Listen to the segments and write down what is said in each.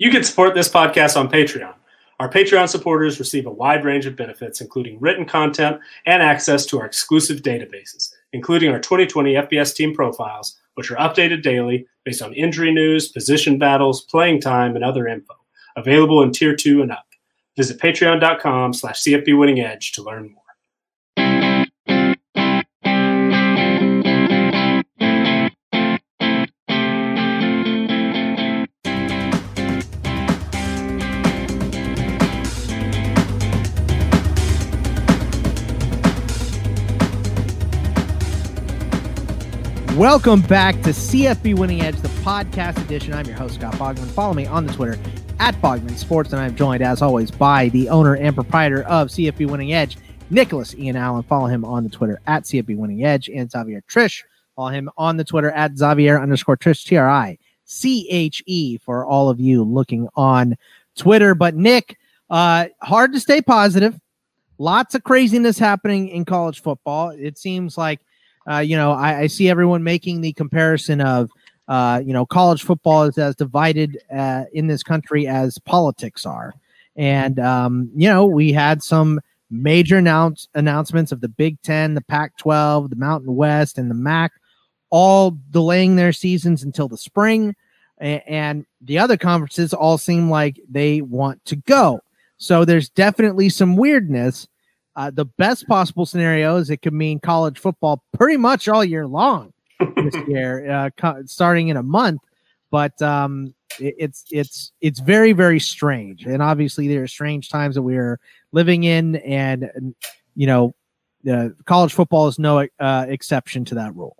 You can support this podcast on Patreon. Our Patreon supporters receive a wide range of benefits, including written content and access to our exclusive databases, including our 2020 FBS team profiles, which are updated daily based on injury news, position battles, playing time, and other info. Available in Tier 2 and up. Visit patreon.com slash CFB Winning Edge to learn more. Welcome back to CFB Winning Edge, the podcast edition. I'm your host, Scott Bogman. Follow me on the Twitter at Bogman Sports, and I'm joined, as always, by the owner and proprietor of CFB Winning Edge, Nicholas Ian Allen. Follow him on the Twitter at CFB Winning Edge, and Xavier Triche. Follow him on the Twitter at Xavier underscore Triche, T R I C H E, for all of you looking on Twitter. But, Nick, uh, hard to stay positive. Lots of craziness happening in college football. It seems like uh, you know, I, I, see everyone making the comparison of, uh, you know, college football is as divided uh, in this country as politics are. And, um, you know, we had some major announce- announcements of the Big Ten, the Pac 12, the Mountain West, and the MAC all delaying their seasons until the spring. and the other conferences all seem like they want to go. So there's definitely some weirdness uh, the best possible scenario is it could mean college football pretty much all year long this year, uh, co- starting in a month. But um, it, it's it's it's very very strange, and obviously there are strange times that we are living in, and you know, uh, college football is no uh, exception to that rule.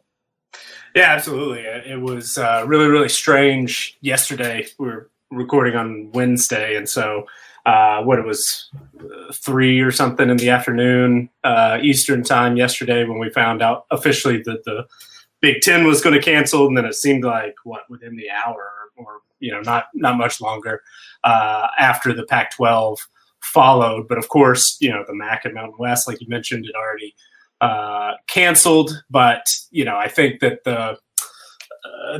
Yeah, absolutely. It was uh, really really strange yesterday. We were recording on Wednesday, and so uh, what it was three or something in the afternoon uh, Eastern time yesterday when we found out officially that the Big Ten was going to cancel, and then it seemed like what within the hour or you know not not much longer uh, after the Pac-12 followed. But of course, you know the MAC and Mountain West, like you mentioned, had already uh, canceled. But you know I think that the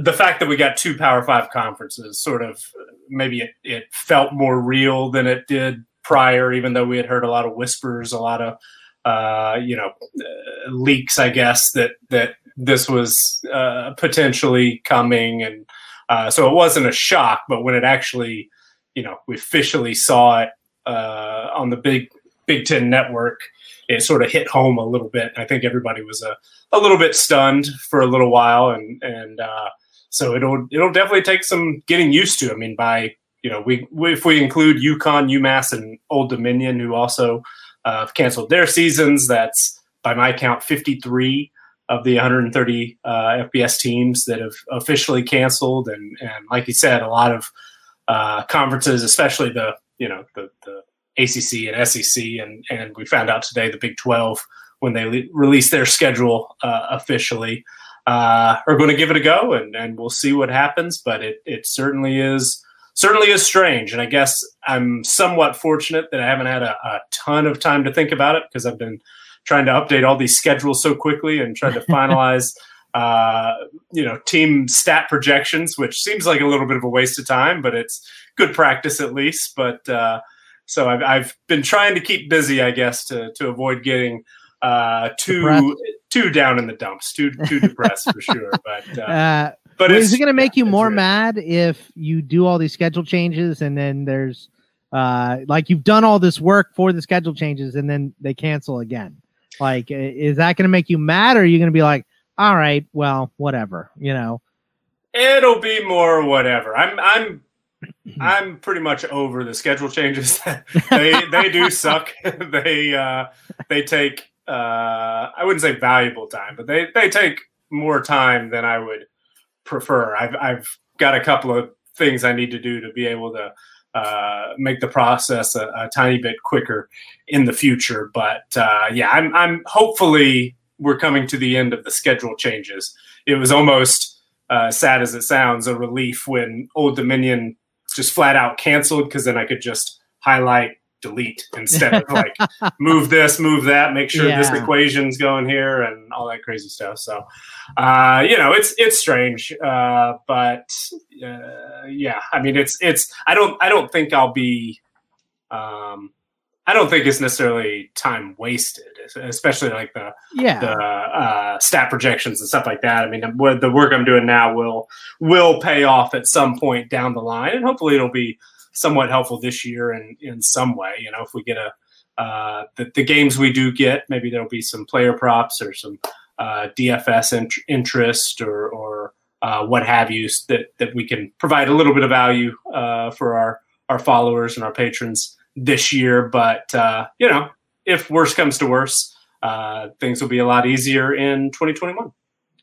the fact that we got two Power Five conferences sort of maybe it, it felt more real than it did prior, even though we had heard a lot of whispers, a lot of uh, you know uh, leaks, I guess that that this was uh, potentially coming, and uh, so it wasn't a shock. But when it actually, you know, we officially saw it uh, on the big Big Ten network, it sort of hit home a little bit. I think everybody was a, a little bit stunned for a little while, and and uh, so it'll it'll definitely take some getting used to. I mean, by you know, we, if we include UConn, UMass, and Old Dominion, who also uh, canceled their seasons, that's by my count 53 of the 130 uh, FBS teams that have officially canceled. And and like you said, a lot of uh, conferences, especially the you know the the ACC and SEC, and and we found out today the Big 12 when they le- released their schedule uh, officially uh, are going to give it a go, and, and we'll see what happens. But it it certainly is certainly is strange, and I guess I'm somewhat fortunate that I haven't had a, a ton of time to think about it because I've been trying to update all these schedules so quickly and trying to finalize. uh, you know, team stat projections, which seems like a little bit of a waste of time, but it's good practice at least. But uh, so I've, I've been trying to keep busy, I guess, to to avoid getting uh, too depressed. too down in the dumps, too too depressed for sure. But uh, uh, but is it going to make you more mad if you do all these schedule changes and then there's uh like you've done all this work for the schedule changes and then they cancel again? Like, is that going to make you mad, or are you going to be like, all right, well, whatever, you know? It'll be more whatever. I'm I'm I'm pretty much over the schedule changes. they they do suck. they uh, they take uh, I wouldn't say valuable time, but they they take more time than I would prefer. I've I've got a couple of things I need to do to be able to uh, make the process a, a, tiny bit quicker in the future. But uh, yeah, I'm I'm hopefully we're coming to the end of the schedule changes. It was almost uh, sad as it sounds, a relief when Old Dominion just flat out canceled because then I could just highlight delete instead of like move this, move that, make sure Yeah. this equation's going here, and all that crazy stuff. So, uh, you know, it's it's strange, uh, but uh, yeah, I mean, it's it's. I don't I don't think I'll be. Um, I don't think it's necessarily time wasted, especially like the Yeah. the uh, stat projections and stuff like that. I mean, the work I'm doing now will will pay off at some point down the line, and hopefully it'll be somewhat helpful this year in in some way. You know, if we get a uh, the, the games we do get, maybe there'll be some player props or some uh, DFS int- interest or or uh, what have you that that we can provide a little bit of value uh, for our our followers and our patrons this year. But uh, you know, if worse comes to worse, uh, things will be a lot easier in 2021.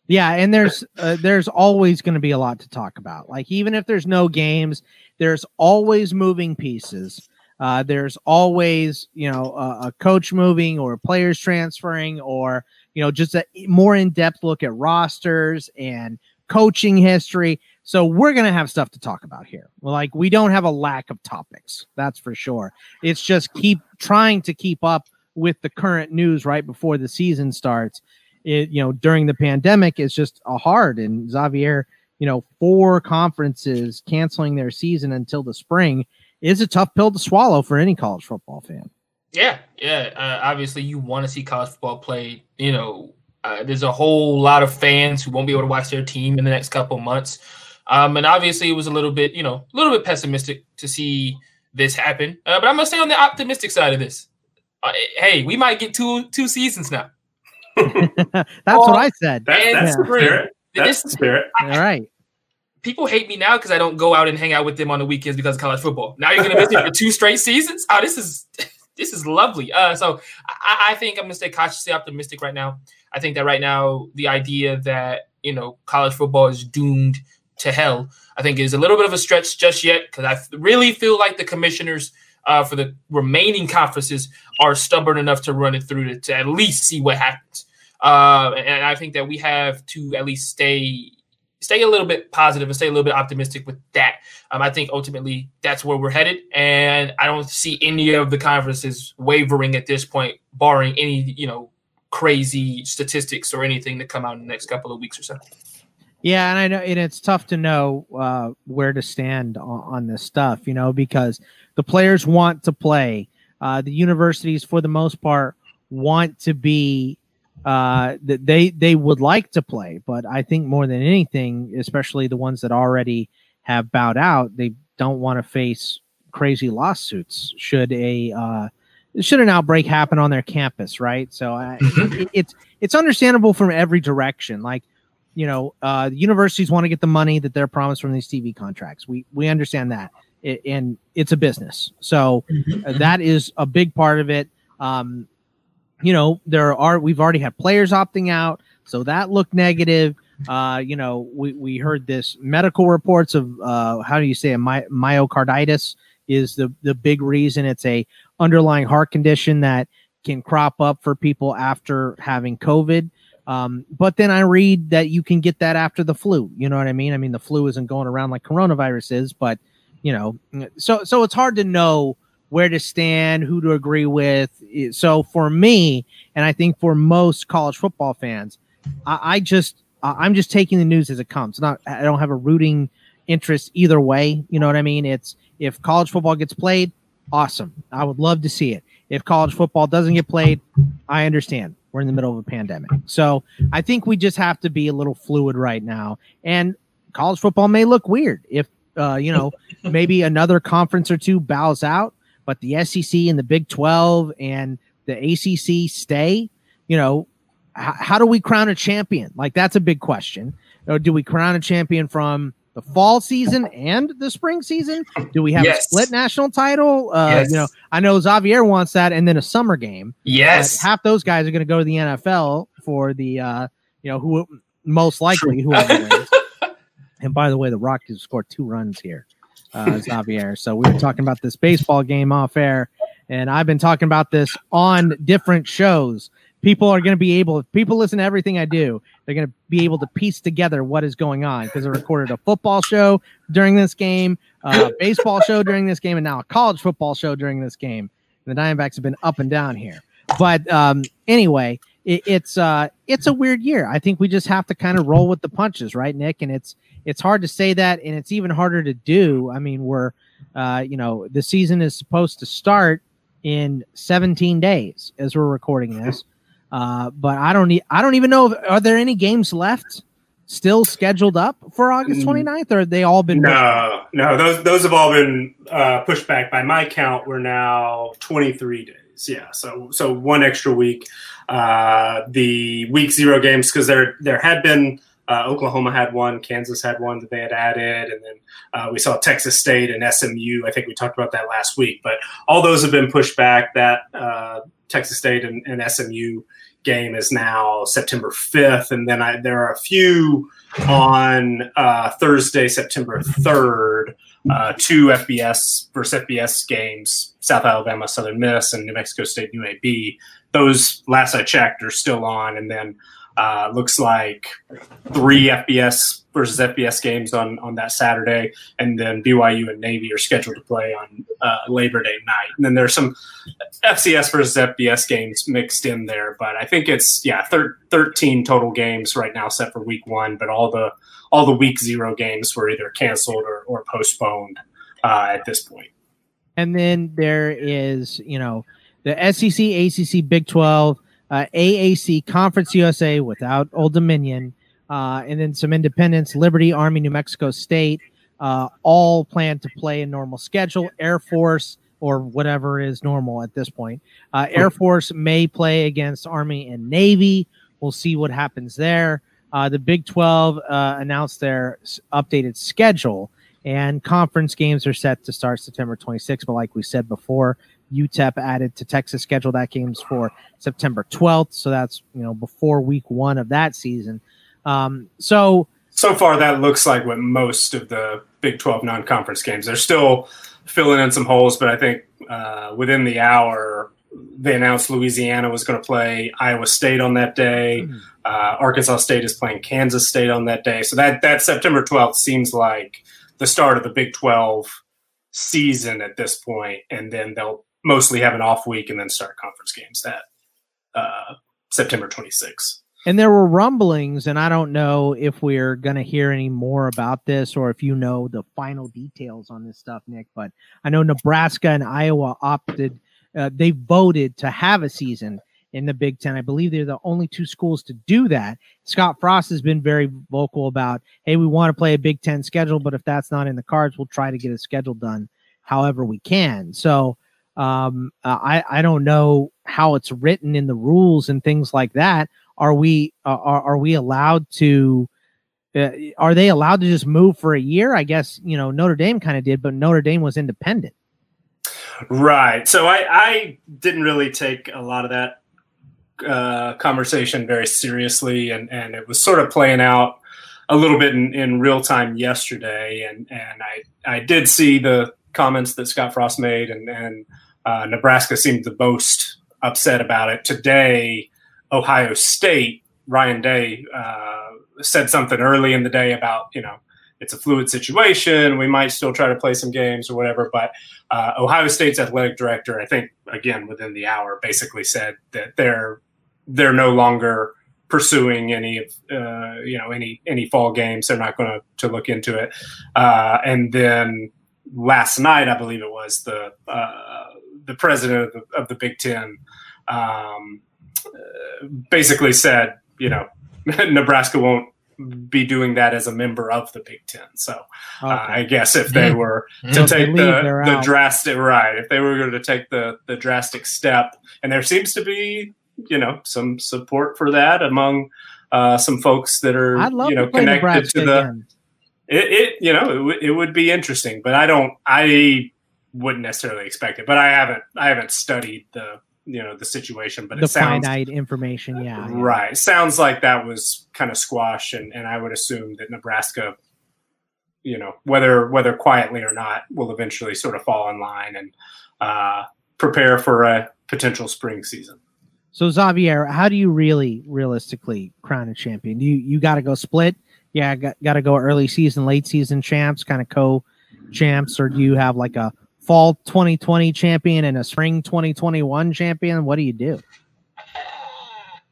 Yeah, and there's uh, there's always going to be a lot to talk about. Like even if there's no games, there's always moving pieces. Uh, there's always you know a, a coach moving or players transferring or you know just a more in depth look at rosters and coaching history. So we're gonna have stuff to talk about here. Like we don't have a lack of topics, that's for sure. It's just keep trying to keep up with the current news right before the season starts it you know during the pandemic is just a hard and Xavier you know four conferences canceling their season until the spring is a tough pill to swallow for any college football fan. Yeah, yeah. Uh, obviously, you want to see college football play. You know, uh, there's a whole lot of fans who won't be able to watch their team in the next couple months. Um, and obviously, it was a little bit, you know, a little bit pessimistic to see this happen. Uh, but I'm gonna stay on the optimistic side of this. Uh, hey, we might get two two seasons now. That's Oh, what I said. That, that's the spirit. That's This- the spirit. All right. people hate me now because I don't go out and hang out with them on the weekends because of college football. Now you're gonna miss it for two straight seasons. Oh, this is this is lovely. Uh, so I, I think I'm gonna stay cautiously optimistic right now. I think that right now the idea that you know college football is doomed to hell, I think is a little bit of a stretch just yet because I really feel like the commissioners. Uh, for the remaining conferences are stubborn enough to run it through to, to at least see what happens. Uh, and I think that we have to at least stay stay a little bit positive and stay a little bit optimistic with that. Um, I think ultimately that's where we're headed, and I don't see any of the conferences wavering at this point, barring any you know crazy statistics or anything that come out in the next couple of weeks or so. Yeah, and I know, and it's tough to know uh, where to stand on, on this stuff, you know, because the players want to play. Uh, the universities, for the most part, want to be. Uh, they they would like to play, but I think more than anything, especially the ones that already have bowed out, they don't want to face crazy lawsuits should a uh, should an outbreak happen on their campus, right? So I, it, it's it's understandable from every direction. Like you know, uh, universities want to get the money that they're promised from these TV contracts. We we understand that, it, and it's a business, so uh, that is a big part of it. Um, you know, there are we've already had players opting out, so that looked negative. Uh, you know, we, we heard this medical reports of uh, how do you say a my, myocarditis is the the big reason. It's a underlying heart condition that can crop up for people after having COVID. Um, but then I read that you can get that after the flu. You know what I mean? I mean, the flu isn't going around like coronavirus is, but you know, so so it's hard to know where to stand, who to agree with. So for me, and I think for most college football fans, I, I just I'm just taking the news as it comes. Not I don't have a rooting interest either way. You know what I mean? It's if college football gets played, awesome. I would love to see it. If college football doesn't get played, I understand. We're in the middle of a pandemic. So I think we just have to be a little fluid right now. And college football may look weird if uh, you know, maybe another conference or two bows out, but the SEC and the Big 12 and the ACC stay, you know, h- how do we crown a champion? Like that's a big question. Or do we crown a champion from the fall season and the spring season? Do we have a split national title? Uh, Yes. You know, I know Xavier wants that, and then a summer game. Yes. half those guys are going to go to the NFL for the, uh, you know, who most likely whoever wins. And by the way, the Rockies scored two runs here, uh, Xavier. So we were talking about this baseball game off air, and I've been talking about this on different shows. People are going to be able, if people listen to everything I do, they're going to be able to piece together what is going on because I recorded a football show during this game, a baseball show during this game, and now a college football show during this game. The Diamondbacks have been up and down here. But um, anyway, it, it's uh, it's a weird year. I think we just have to kind of roll with the punches, right, Nick? And it's it's hard to say that, and it's even harder to do. I mean, we're uh, you know the season is supposed to start in 17 days as we're recording this. Uh, but I don't need, I don't even know if, are there any games left still scheduled up for August 29th or they all been No, no, those those have all been uh, pushed back by my count. We're now 23 days. Yeah, so so one extra week. Uh, the week zero games because there there had been uh, Oklahoma had one, Kansas had one that they had added, and then uh, we saw Texas State and SMU. I think we talked about that last week, but all those have been pushed back. That uh, Texas State and, and, SMU game is now September 5th, and then I, there are a few on uh, Thursday, September 3rd. Uh, two FBS versus FBS games: South Alabama, Southern Miss, and New Mexico State, UAB. Those last I checked are still on, and then uh, looks like three FBS versus FBS games on on that Saturday, and then BYU and Navy are scheduled to play on uh, Labor Day night. And then there's some FCS versus FBS games mixed in there, but I think it's yeah, thir- 13 total games right now set for Week One, but all the all the Week Zero games were either canceled or, or postponed uh, at this point. And then there is you know the SEC, ACC, Big 12 uh, AAC Conference USA without Old Dominion, uh, and then some independents, Liberty, Army, New Mexico State, uh, all plan to play a normal schedule. Air Force or whatever is normal at this point. Uh, Air Force may play against Army and Navy. We'll see what happens there. Uh, the Big 12 uh, announced their updated schedule, and conference games are set to start September 26th. But like we said before, UTEP added to Texas schedule that games for September 12th. So that's, you know, before week one of that season. Um, so, so far, that looks like what most of the Big 12 non conference games, they're still filling in some holes, but I think uh, within the hour, they announced Louisiana was going to play Iowa State on that day. Mm-hmm. Uh, Arkansas State is playing Kansas State on that day. So that, that September 12th seems like the start of the Big 12 season at this point, and then they'll mostly have an off week and then start conference games that uh, September 26th. And there were rumblings, and I don't know if we're going to hear any more about this or if you know the final details on this stuff, Nick. But I know Nebraska and Iowa opted, uh, they voted to have a season in the Big Ten. I believe they're the only two schools to do that. Scott Frost has been very vocal about, hey, we want to play a Big Ten schedule, but if that's not in the cards, we'll try to get a schedule done however we can. So um, uh, I I don't know how it's written in the rules and things like that. Are we uh, are are we allowed to? Uh, are they allowed to just move for a year? I guess you know Notre Dame kind of did, but Notre Dame was independent. Right. So I I didn't really take a lot of that uh, conversation very seriously, and and it was sort of playing out a little bit in, in real time yesterday, and and I I did see the comments that Scott Frost made, and and uh, Nebraska seemed the most upset about it. Today, Ohio State, Ryan Day uh, said something early in the day about, you know, it's a fluid situation. We might still try to play some games or whatever. But uh, Ohio State's athletic director, I think, again within the hour, basically said that they're they're no longer pursuing any of uh, you know any any fall games. They're not going to to look into it. Uh, and then last night, I believe it was the uh, the president of the, of the Big Ten um, basically said, you know, Nebraska won't be doing that as a member of the Big Ten. So uh, okay. uh, I guess if they were to take the, the drastic right, if they were going to take the the drastic step, and there seems to be you know some support for that among uh, some folks that are you know connected Nebraska to the. Again. It, it, you know it, w- it would be interesting, but I don't I wouldn't necessarily expect it. But I haven't I haven't studied the you know the situation, but the it sounds, finite information, yeah, right. Yeah. Sounds like that was kind of squashed, and and I would assume that Nebraska, you know, whether whether quietly or not, will eventually sort of fall in line and uh, prepare for a potential spring season. So Xavier, how do you really realistically crown a champion? Do you you got to go split? Yeah, got got to go early season, late season champs, kind of co champs, or do you have like a fall 2020 champion and a spring 2021 champion? What do you do?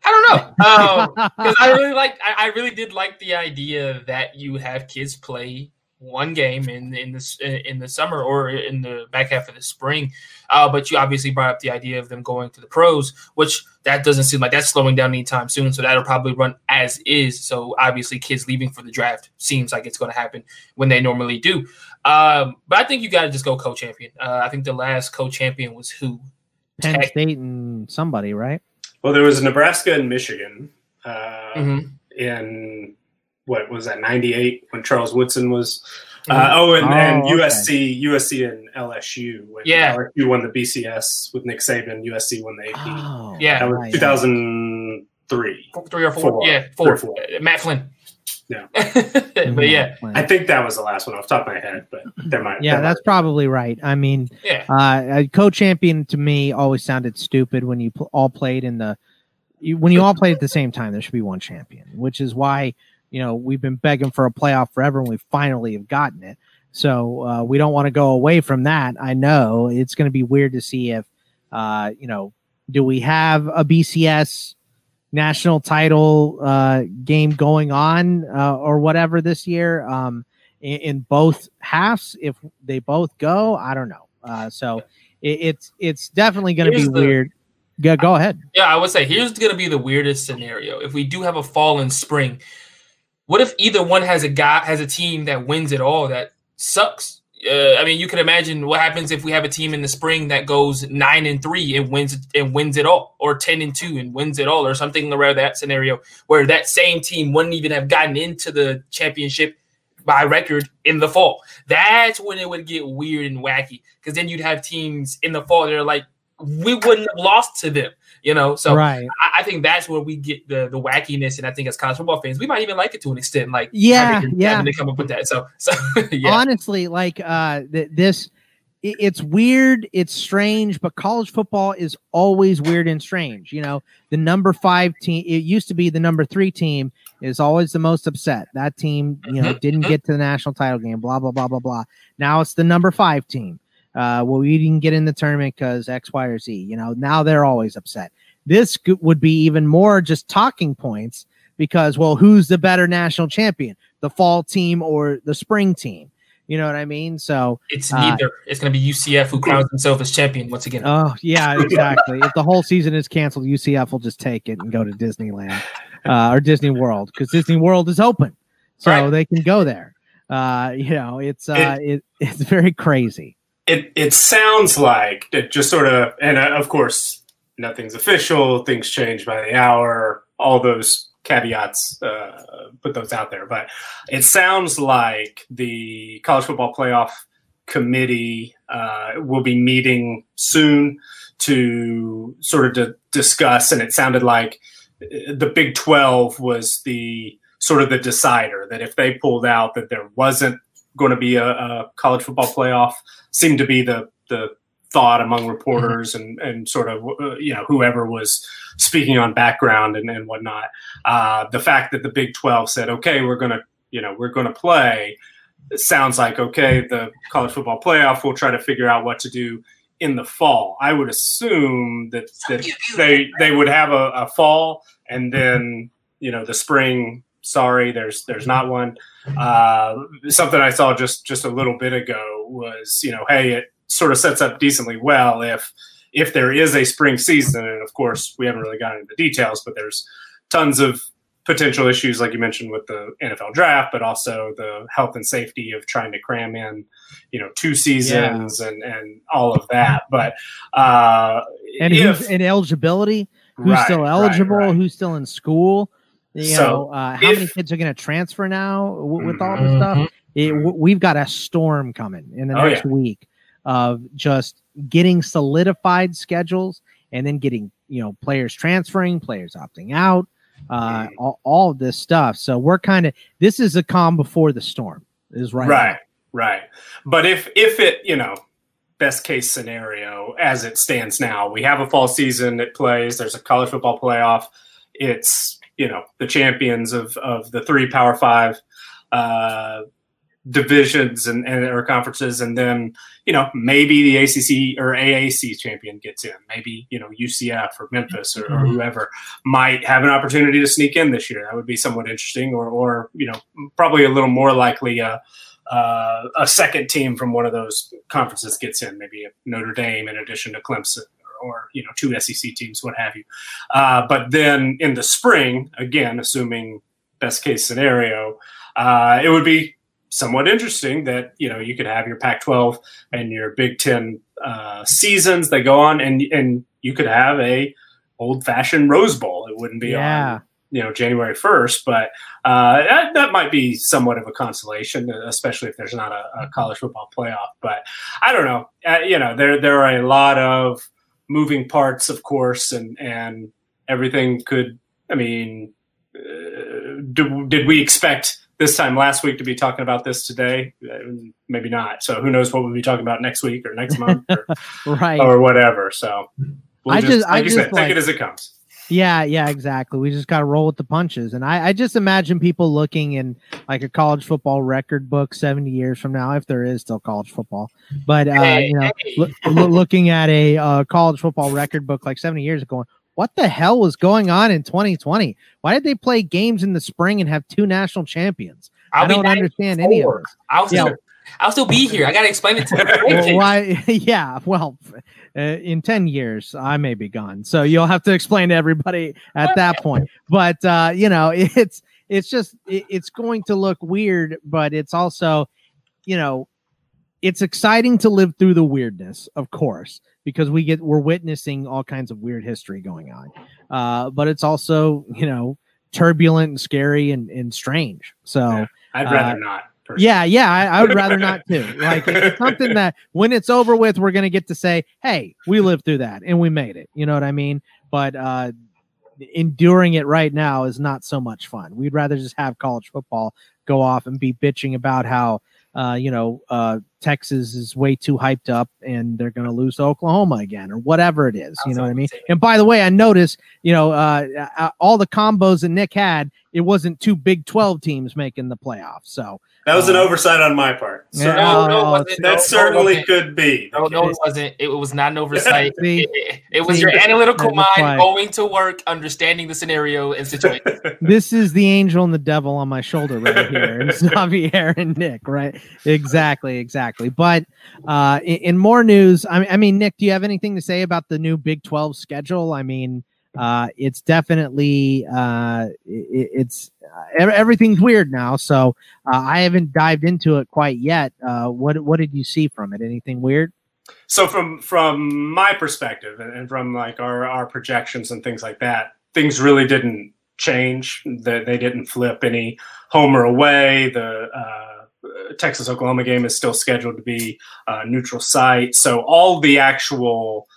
I don't know because I really like. I, I, really did like the idea that you have kids play one game in in the in the summer or in the back half of the spring. Uh, but you obviously brought up the idea of them going to the pros, which that doesn't seem like that's slowing down anytime soon. So that'll probably run as is. So obviously, kids leaving for the draft seems like it's going to happen when they normally do. Um, but I think you got to just go co-champion. Uh, I think the last co-champion was who Penn Tech. State and somebody, right? Well, there was Nebraska and Michigan uh, mm-hmm. in what was that 98 when Charles Woodson was uh, mm-hmm. oh and, oh, and USC okay. USC and LSU when yeah LSU won the BCS with Nick Saban USC won the AP oh, yeah that was right. 2003 three or four, four. yeah four. four. Uh, Matt Flynn yeah. But yeah I think that was the last one off the top of my head but there might yeah that's might. probably right. I mean yeah. uh, co-champion to me always sounded stupid when you pl- all played in the you, when you all played at the same time there should be one champion which is why you know we've been begging for a playoff forever and we finally have gotten it. So uh, we don't want to go away from that. I know it's going to be weird to see if uh, you know do we have a bcs national title uh, game going on uh, or whatever this year um, in, in, both halves if they both go i don't know uh, so it, it's it's definitely going to be the, weird yeah, go ahead. Yeah, I would say here's going to be the weirdest scenario. If we do have a fall in spring, what if either one has a guy has a team that wins it all that sucks? Uh, I mean, you can imagine what happens if we have a team in the spring that goes nine and three and wins and wins it all, or ten and two and wins it all, or something around that scenario where that same team wouldn't even have gotten into the championship by record in the fall. That's when it would get weird and wacky because then you'd have teams in the fall that are like, we wouldn't have lost to them you know. So right. I, I, think that's where we get the the wackiness, and I think as college football fans, we might even like it to an extent. Like yeah, having, yeah, having to come up with that. So so yeah. honestly, like uh, th- this. It's weird, it's strange, but college football is always weird and strange. You know, the number five team, it used to be the number three team, is always the most upset. That team, you know, mm-hmm. didn't mm-hmm. get to the national title game, blah, blah, blah, blah, blah. Now it's the number five team uh, well, we didn't get in the tournament because X, Y, or Z. You know, now they're always upset. This would be even more just talking points because, well, who's the better national champion, the fall team or the spring team? You know what I mean? So it's uh, neither. it's going to be UCF who crowns himself as champion once again. Oh yeah, exactly. if the whole season is canceled, UCF will just take it and go to Disneyland uh, or Disney World because Disney World is open, so right. they can go there. Uh, you know, it's uh, it it's very crazy it it sounds like it just sort of, and uh, of course, nothing's official. Things change by the hour. All those caveats, uh, put those out there. But it sounds like the college football playoff committee uh, will be meeting soon to sort of to discuss. And it sounded like uh, the Big Twelve was the sort of the decider that if they pulled out that there wasn't going to be a, a college football playoff seemed to be the the thought among reporters and and sort of uh, you know whoever was speaking on background and, and whatnot. Uh, the fact that the Big Twelve said, "Okay, we're going to you know we're going to play," sounds like okay. The college football playoff We'll try to figure out what to do in the fall. I would assume that, that they they would have a, a fall and then you know the spring sorry, there's there's not one. Uh, something I saw just just a little bit ago was you know, hey, it sort of sets up decently well if if there is a spring season, and of course we haven't really gotten into the details, but there's tons of potential issues like you mentioned with the NFL draft, but also the health and safety of trying to cram in, you know, two seasons yeah. and and all of that. But uh, and if, and eligibility, who's right, still eligible, right, right. who's still in school. You so know, uh, how if, many kids are going to transfer now w- with all this stuff? Mm-hmm. It, w- we've got a storm coming in the oh, next yeah. week of just getting solidified schedules and then getting you know players transferring, players opting out, uh, all, all of this stuff. So we're kind of this is a calm before the storm. Is right, right, now. right. But if if it you know best case scenario as it stands now, we have a fall season that plays. There's a college football playoff. It's you know the champions of of the three Power Five uh, divisions and, and or conferences, and then you know maybe the ACC or AAC champion gets in. Maybe you know UCF or Memphis or, or Mhm. whoever might have an opportunity to sneak in this year. That would be somewhat interesting, or or you know probably a little more likely. Uh, uh, a second team from one of those conferences gets in, maybe Notre Dame in addition to Clemson, or, you know two SEC teams, what have you. Uh, but then in the spring, again, assuming best case scenario, uh, it would be somewhat interesting that you know you could have your Pac-12 and your Big Ten uh, seasons that go on, and and you could have a old-fashioned Rose Bowl. It wouldn't be Yeah. on you know January first, but uh, that, that might be somewhat of a consolation, especially if there's not a, a college football playoff. But I don't know. Uh, you know, there there are a lot of moving parts, of course, and and everything could. I mean, uh, do, did we expect this time last week to be talking about this today? Uh, Maybe not. So who knows what we'll be talking about next week or next month or, Right. or whatever. So we'll I just- I like you just said, like- take it as it comes. Yeah, yeah, exactly. We just got to roll with the punches. And I, I just imagine people looking in like a college football record book 70 years from now, if there is still college football. But, uh, Hey, you know, hey. loo- loo- looking at a uh, college football record book like 70 years ago, what the hell was going on in 2020? Why did they play games in the spring and have two national champions? I'll I don't understand any of 94. this. I'll Yeah. I'll still be here. I gotta explain it to you. Well, why? Yeah, well, uh, in 10 years, I may be gone. So you'll have to explain to everybody at that point. But, uh, you know, it's, it's just, it, it's going to look weird, but it's also, you know, it's exciting to live through the weirdness, of course, because we get, we're witnessing all kinds of weird history going on. Uh, but it's also, you know, turbulent and scary and, and strange. So, Yeah. I'd Uh, rather not. Personally. yeah, yeah, I, I would rather not too. Like it's something that when it's over with, we're gonna get to say, "Hey, we lived through that and we made it." You know what I mean? But uh, enduring it right now is not so much fun. We'd rather just have college football go off and be bitching about how uh, you know uh, Texas is way too hyped up and they're gonna lose to Oklahoma again or whatever it is. You know what I mean? And by the way, I noticed, you know, uh, uh, all the combos that Nick had, it wasn't two Big Twelve teams making the playoffs. So That was an Uh, oversight on my part. Yeah. Cer- No, no, it wasn't. that No, no, certainly wasn't. could be. No, no, it wasn't. It was not an oversight. See? it, it- it was See? your analytical mind why. going to work, understanding the scenario and situation. this is the angel and the devil on my shoulder right here. It's Javier and Nick, right? Exactly, exactly. But uh, in, in more news, I mean, I mean, Nick, do you have anything to say about the new Big Twelve schedule? I mean, uh, it's definitely uh, it, it's uh, everything's weird now. So uh, I haven't dived into it quite yet. Uh, what what did you see from it? Anything weird? so from from my perspective and, from like our our projections and things like that, things really didn't change. That they didn't flip any home or away. The Texas Oklahoma game is still scheduled to be uh, neutral site. So all the actual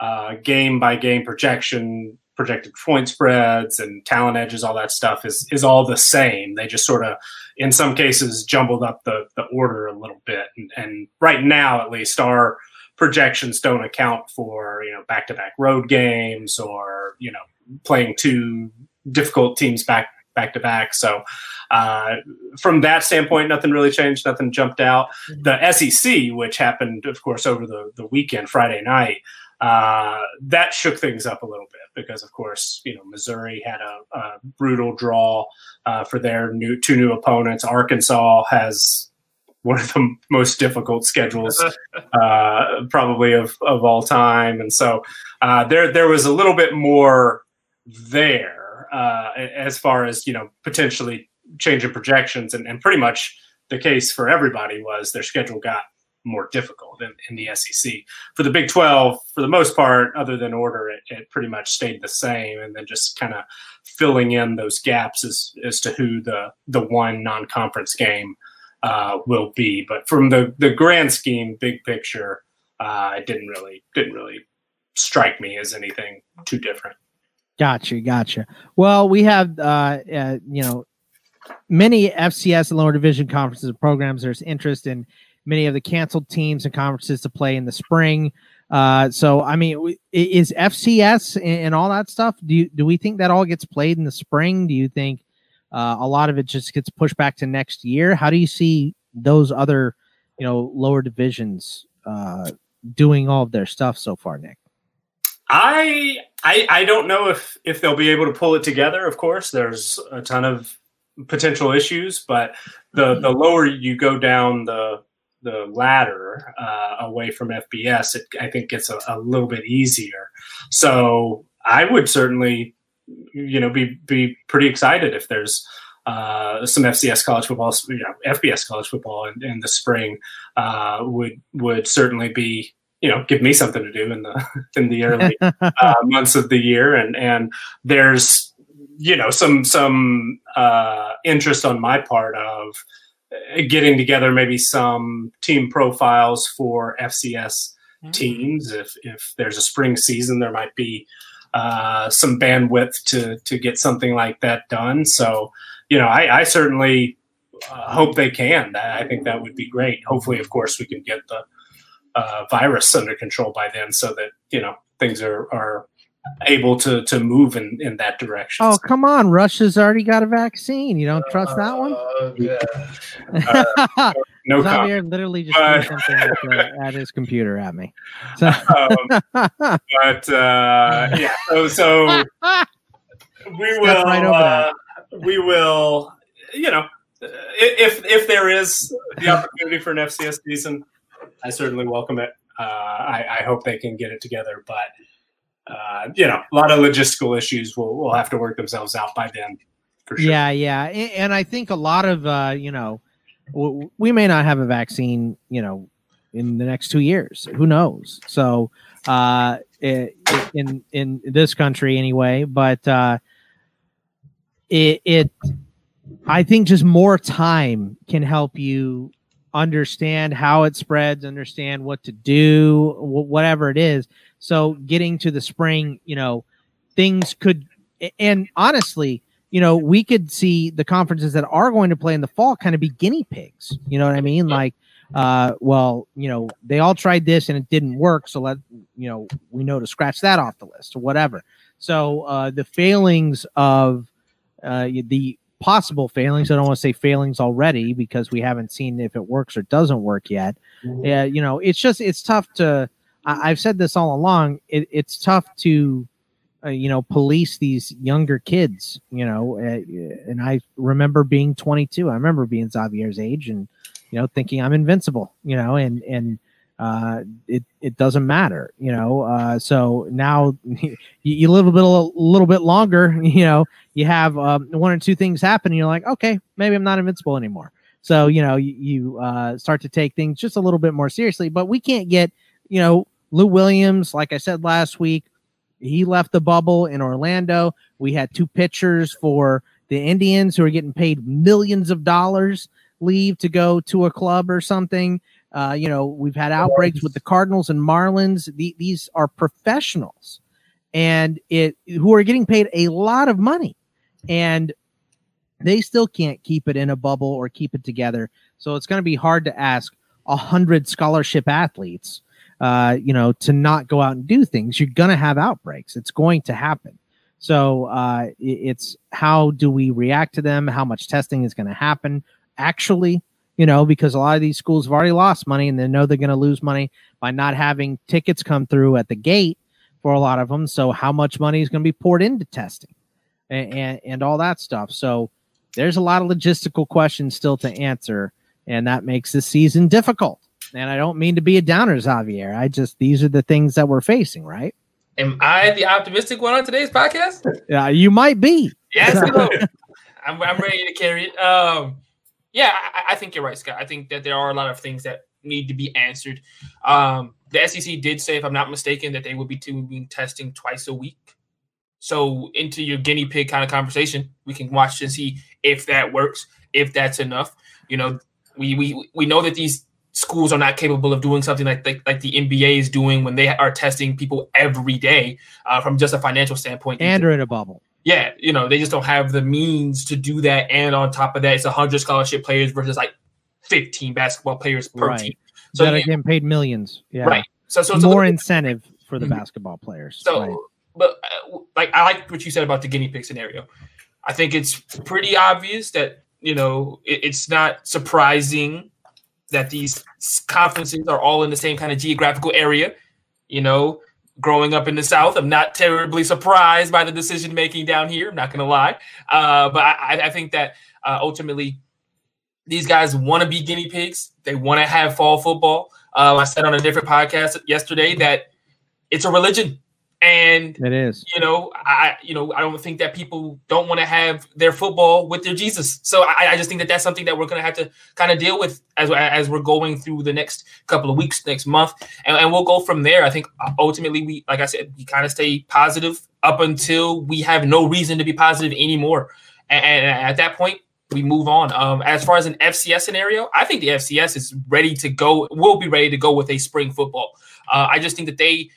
uh, game by game projection, projected point spreads, and talent edges, all that stuff is is all the same. They just sort of, in some cases, jumbled up the the order a little bit. And, and right now, at least, our projections don't account for you know back to back road games or you know playing two difficult teams back back to back. So uh, from that standpoint, nothing really changed. Nothing jumped out. The SEC, which happened, of course, over the the weekend, Friday night, uh, that shook things up a little bit because, of course, you know Missouri had a, a brutal draw uh, for their new two new opponents. Arkansas has one of the most difficult schedules uh, probably of, of all time, and so uh, there there was a little bit more there uh, as far as you know potentially changing projections, and, and pretty much the case for everybody was their schedule got more difficult in, in the SEC. For the Big 12, for the most part, other than order, it, it pretty much stayed the same, and then just kind of filling in those gaps as as to who the the one non conference game uh, will be. But from the the grand scheme, big picture, uh, it didn't really didn't really strike me as anything too different. Gotcha, gotcha. Well, we have uh, uh you know many FCS and lower division conferences and programs. There's interest in many of the canceled teams and conferences to play in the spring. Uh, so I mean, is FCS and, and all that stuff? Do you do we think that all gets played in the spring? Do you think uh, a lot of it just gets pushed back to next year? How do you see those other, you know, lower divisions uh, doing all of their stuff so far, Nick? I I I don't know if if they'll be able to pull it together. Of course, there's a ton of potential issues, but the the lower you go down the the ladder uh, away from FBS, it I think gets a, a little bit easier. So I would certainly, you know, be be pretty excited if there's uh, some FCS college football, you know, FBS college football in, in the spring uh, would would certainly be you know give me something to do in the in the early uh, months of the year and and there's you know some some uh, interest on my part of getting together maybe some team profiles for FCS mm-hmm. teams. If if there's a spring season there might be uh, some bandwidth to to get something like that done. So you know I, I certainly uh, hope they can. I think that would be great. Hopefully of course we can get the uh, virus under control by then, so that you know things are are able to to move in in that direction. Oh come on, Russia's already got a vaccine. You don't trust that one? Uh, yeah. uh, no, Xavier literally just threw something at, the, at, his computer at me. So. um, but uh, yeah, so, so we will. Right uh, we will. You know, if if there is the opportunity for an FCS season, I certainly welcome it. Uh, I, I, hope they can get it together, but uh, you know, a lot of logistical issues will will have to work themselves out by then. For sure. Yeah, yeah, and I think a lot of uh, you know, we may not have a vaccine, you know, in the next two years. Who knows? So, uh, in in this country anyway, but uh, it, it I think just more time can help you understand how it spreads, understand what to do, whatever it is. So getting to the spring, you know, things could, and honestly, you know, we could see the conferences that are going to play in the fall kind of be guinea pigs. You know what I mean? Like, uh, well, you know, they all tried this and it didn't work. So let, you know, we know to scratch that off the list or whatever. So uh, the failings of uh, the possible failings. I don't want to say failings already because we haven't seen if it works or doesn't work yet. Mm-hmm. Uh, you know, it's just it's tough to. I, have said this all along. It, it's tough to, uh, you know, police these younger kids. You know, uh, and I remember being 22. I remember being Xavier's age and you know thinking I'm invincible. You know, and and uh, it it doesn't matter, you know. Uh, so now you, you live a little a little bit longer, you know. You have um, one or two things happen, and you're like, okay, maybe I'm not invincible anymore. So you know, you, you uh, start to take things just a little bit more seriously. But we can't get, you know, Lou Williams, like I said last week, he left the bubble in Orlando. We had two pitchers for the Indians who are getting paid millions of dollars leave to go to a club or something. Uh, you know, we've had outbreaks with the Cardinals and Marlins. The, these are professionals, and it who are getting paid a lot of money, and they still can't keep it in a bubble or keep it together. So it's going to be hard to ask a hundred scholarship athletes, uh, you know, to not go out and do things. You're going to have outbreaks. It's going to happen. So uh, it's how do we react to them? How much testing is going to happen? Actually, you know, because a lot of these schools have already lost money and they know they're going to lose money by not having tickets come through at the gate for a lot of them. So, how much money is going to be poured into testing and, and, and all that stuff? So, there's a lot of logistical questions still to answer, and that makes this season difficult. And I don't mean to be a downer, Xavier. I just, these are the things that we're facing, right? Am I the optimistic one on today's podcast? Yeah, you might be. Yes, I'm, I'm ready to carry it. Um, yeah, I, I, think you're right, Scott. I think that there are a lot of things that need to be answered. Um, the SEC did say, if I'm not mistaken, that they would be doing testing twice a week. So into your guinea pig kind of conversation, we can watch and see if that works, if that's enough. You know, we we we know that these schools are not capable of doing something like like, like the NBA is doing when they are testing people every day uh, from just a financial standpoint. And are in a bubble yeah, you know, they just don't have the means to do that. And on top of that, it's 100 scholarship players versus like 15 basketball players per right. team. So that are getting paid millions. Yeah. Right. So, so more little, incentive for the mm-hmm. basketball players. So, right. but uh, like, I like what you said about the guinea pig scenario. I think it's pretty obvious that, you know, it, it's not surprising that these conferences are all in the same kind of geographical area. You know, growing up in the South, I'm not terribly surprised by the decision making down here. I'm not going to lie, uh, but I, I, think that uh, ultimately these guys want to be guinea pigs. They want to have fall football. Uh, I said on a different podcast yesterday that it's a religion and it is you know i you know i don't think that people don't want to have their football with their jesus so i, I just think that that's something that we're going to have to kind of deal with as, as we're going through the next couple of weeks next month and, and we'll go from there i think ultimately we like i said we kind of stay positive up until we have no reason to be positive anymore and, and at that point we move on. Um, as far as an FCS scenario, I think the FCS is ready to go. Will be ready to go with a spring football. Uh, I just think that they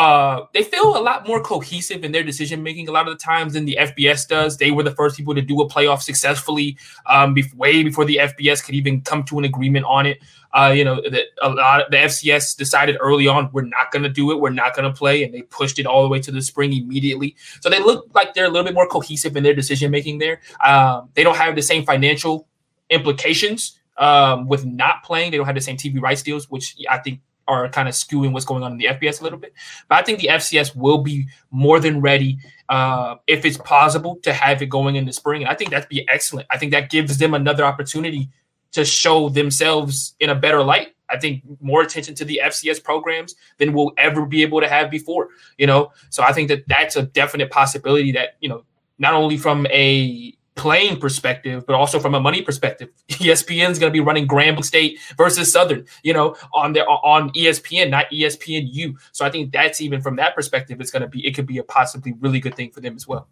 uh, they feel a lot more cohesive in their decision making a lot of the times than the FBS does. They were the first people to do a playoff successfully, um, be- way before the FBS could even come to an agreement on it. Uh, you know, the, a lot of the FCS decided early on we're not going to do it, we're not going to play, and they pushed it all the way to the spring immediately. So they look like they're a little bit more cohesive in their decision making there. Um, they don't have the same financial implications um, with not playing. They don't have the same TV rights deals, which I think are kind of skewing what's going on in the FBS a little bit. But I think the FCS will be more than ready uh, if it's possible to have it going in the spring. And I think that'd be excellent. I think that gives them another opportunity to show themselves in a better light. I think more attention to the FCS programs than we'll ever be able to have before. You know, so I think that that's a definite possibility that you know not only from a playing perspective, but also from a money perspective. ESPN is going to be running Grambling State versus Southern, you know, on their on ESPN, not ESPNU. So I think that's even from that perspective, it's going to be it could be a possibly really good thing for them as well.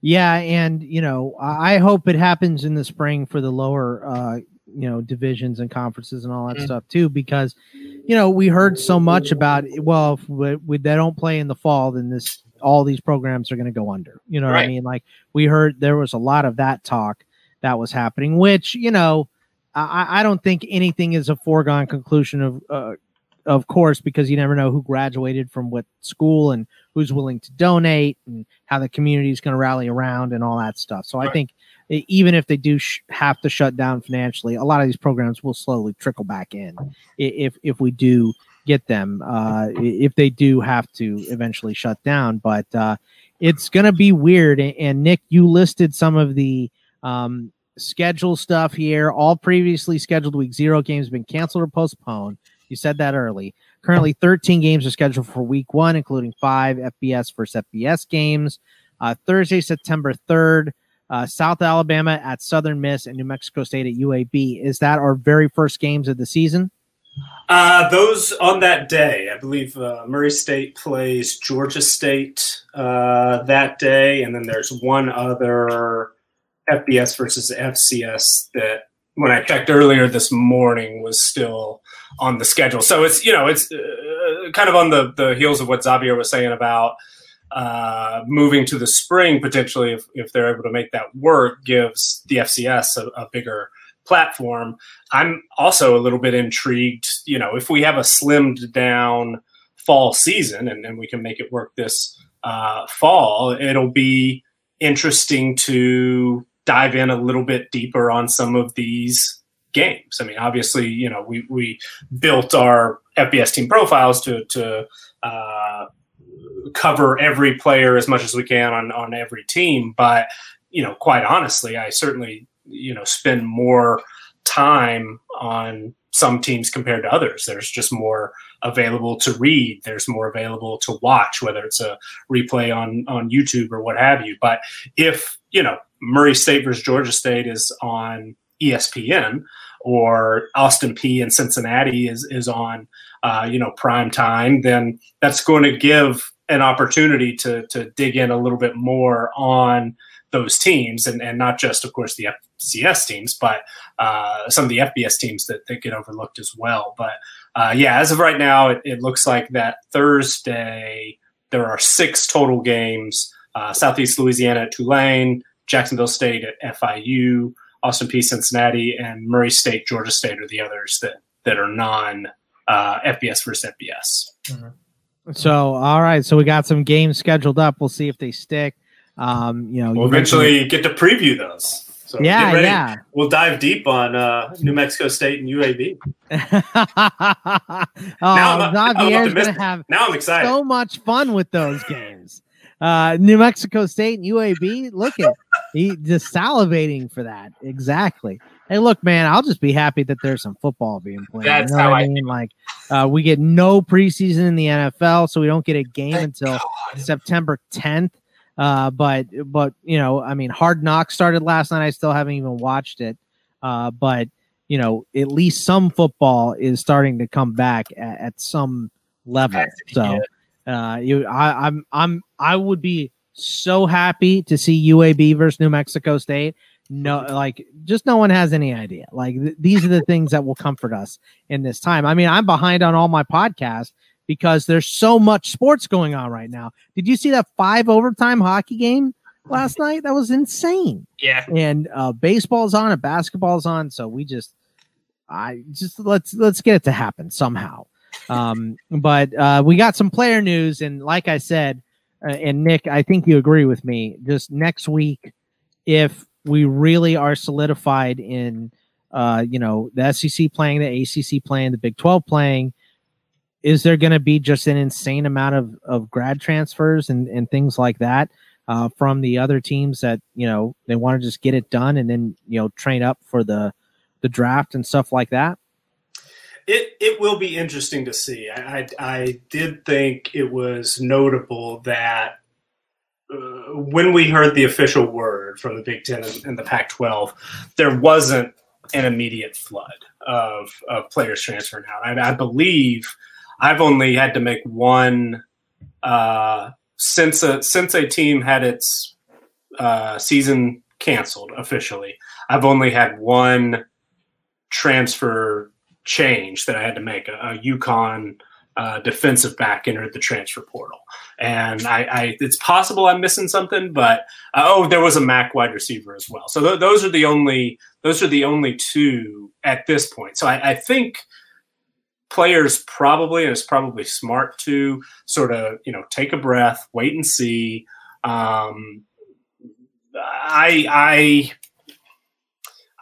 Yeah, and you know, I hope it happens in the spring for the lower, uh, you know, divisions and conferences and all that mm-hmm. stuff too, because you know we heard so much about well, if we, we, they don't play in the fall, then this all these programs are going to go under. You know right. what I mean? Like we heard there was a lot of that talk that was happening, which you know I, I don't think anything is a foregone conclusion of uh, of course because you never know who graduated from what school and who's willing to donate and how the community is going to rally around and all that stuff. So right. I think even if they do sh- have to shut down financially, a lot of these programs will slowly trickle back in if if we do get them uh, if they do have to eventually shut down. But uh, it's going to be weird. And, Nick, you listed some of the um, schedule stuff here. All previously scheduled week zero games have been canceled or postponed. You said that early. Currently, 13 games are scheduled for week one, including five FBS versus FBS games. Uh, Thursday, September 3rd, uh, South Alabama at Southern Miss and New Mexico State at UAB. Is that our very first games of the season? Uh, those on that day, I believe uh, Murray State plays Georgia State uh, that day, and then there's one other FBS versus FCS that when I checked earlier this morning was still on the schedule. So it's you know it's uh, kind of on the the heels of what Xavier was saying about uh, moving to the spring potentially if, if they're able to make that work gives the FCS a, a bigger platform. I'm also a little bit intrigued, you know, if we have a slimmed down fall season and, and we can make it work this uh, fall, it'll be interesting to dive in a little bit deeper on some of these games. I mean, obviously, you know, we, we built our FBS team profiles to, to uh, cover every player as much as we can on, on every team. But, you know, quite honestly, I certainly you know spend more time on some teams compared to others. There's just more available to read. There's more available to watch, whether it's a replay on on YouTube or what have you. But if you know Murray State versus Georgia State is on ESPN, or Austin Peay and Cincinnati is is on uh, you know prime time, then that's going to give an opportunity to to dig in a little bit more on those teams and, and not just of course the FCS teams, but uh, some of the FBS teams that, that get overlooked as well. But uh, yeah, as of right now, it, it, looks like that Thursday there are six total games: uh, Southeast Louisiana at Tulane, Jacksonville State at FIU, Austin Peay Cincinnati, and Murray State Georgia State are the others that that are non uh, FBS versus FBS. Mm-hmm. So all right, so we got some games scheduled up. We'll see if they stick. Um, you know, we'll you eventually get to preview those. So yeah, yeah. We'll dive deep on uh, New Mexico State and UAB. oh, Now I'm- I'm Xavier's gonna have Now I'm excited. so much fun with those games. Uh, New Mexico State and UAB. Look at he just salivating for that. Exactly. Hey, look, man, I'll just be happy that there's some football being played. That's you know how what I I mean. Like, uh, we get no preseason in the NFL, so we don't get a game Thank until God. September 10th. Uh, but but you know, I mean, Hard Knocks started last night. I still haven't even watched it. Uh, but you know, at least some football is starting to come back at, at some level. So uh, you, I, I'm I'm I would be so happy to see UAB versus New Mexico State. No, like just no one has any idea. Like th- these are the things that will comfort us in this time. I mean, I'm behind on all my podcasts because there's so much sports going on right now. Did you see that five overtime hockey game last night? That was insane. Yeah. And uh, baseball's on and basketball's on, so we just, I just let's let's get it to happen somehow. Um, but uh, we got some player news, and like I said, uh, and Nick, I think you agree with me. Just next week, if we really are solidified in, uh, you know, the SEC playing, the ACC playing, the Big Twelve playing, is there going to be just an insane amount of of grad transfers and and things like that? Uh, from the other teams that you know they want to just get it done and then you know train up for the the draft and stuff like that. It it will be interesting to see. I I, I did think it was notable that uh, when we heard the official word from the Big Ten and, the Pac-12, there wasn't an immediate flood of of players transferring out. I, I believe I've only had to make one uh, since a since a team had its uh, season canceled officially. I've only had one transfer change that I had to make. A, a UConn uh, defensive back entered the transfer portal, and I, I it's possible I'm missing something, but uh, oh, there was a MAC wide receiver as well. So th- those are the only those are the only two at this point. So I, I think players probably and it's probably smart to sort of you know take a breath, wait and see. Um, I I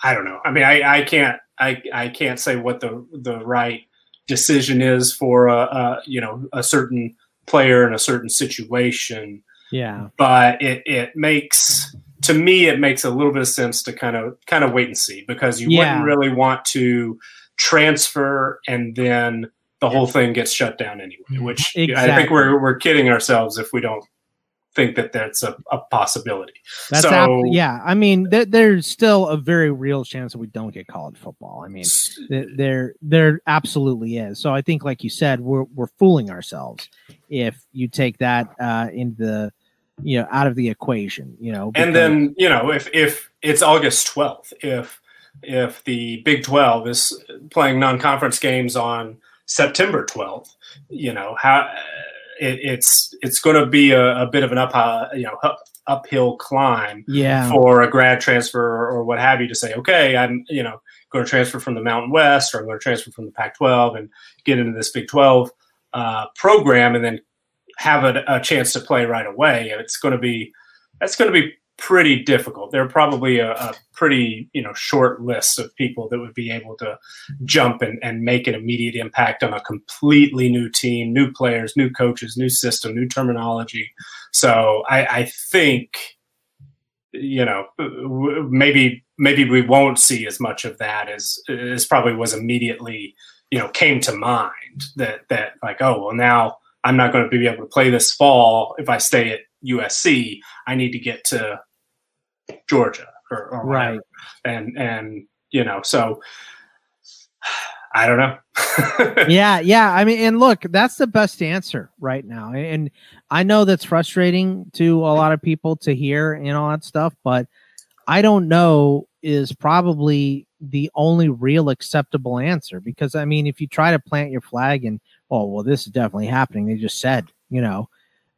I don't know. I mean, I, I can't I, I can't say what the the right decision is for a, a you know a certain player in a certain situation, Yeah, but it it makes to me it makes a little bit of sense to kind of kind of wait and see because you Yeah. wouldn't really want to transfer and then the whole thing gets shut down anyway. Which I think we're we're kidding ourselves if we don't think that that's a, a possibility. that's So- ab- yeah. I mean, th- there's still a very real chance that we don't get college football. I mean, th- there there absolutely is. So I think, like you said, we're we're fooling ourselves if you take that uh, into the you know out of the equation. You know, and then you know if if it's August twelfth, if if the Big Twelve is playing non-conference games on September twelfth, you know how it, it's it's going to be a, a bit of an up uh, you know up, uphill climb yeah, for a grad transfer or, or what have you to say, okay, I'm you know going to transfer from the Mountain West or I'm going to transfer from the Pac-12 and get into this Big 12 uh, program and then have a, a chance to play right away. And it's going to be that's going to be pretty difficult. There are probably a, a pretty you know short list of people that would be able to jump and, and make an immediate impact on a completely new team, new players, new coaches, new system, new terminology. So I, I think you know maybe maybe we won't see as much of that as as probably was immediately you know came to mind that that like oh well now I'm not going to be able to play this fall if I stay at USC I need to get to Georgia or, or right. and and you know so I don't know yeah, yeah. I mean, and look, that's the best answer right now. And I know that's frustrating to a lot of people to hear and all that stuff, but I don't know is probably the only real acceptable answer because I mean, if you try to plant your flag and oh well, this is definitely happening, they just said, you know,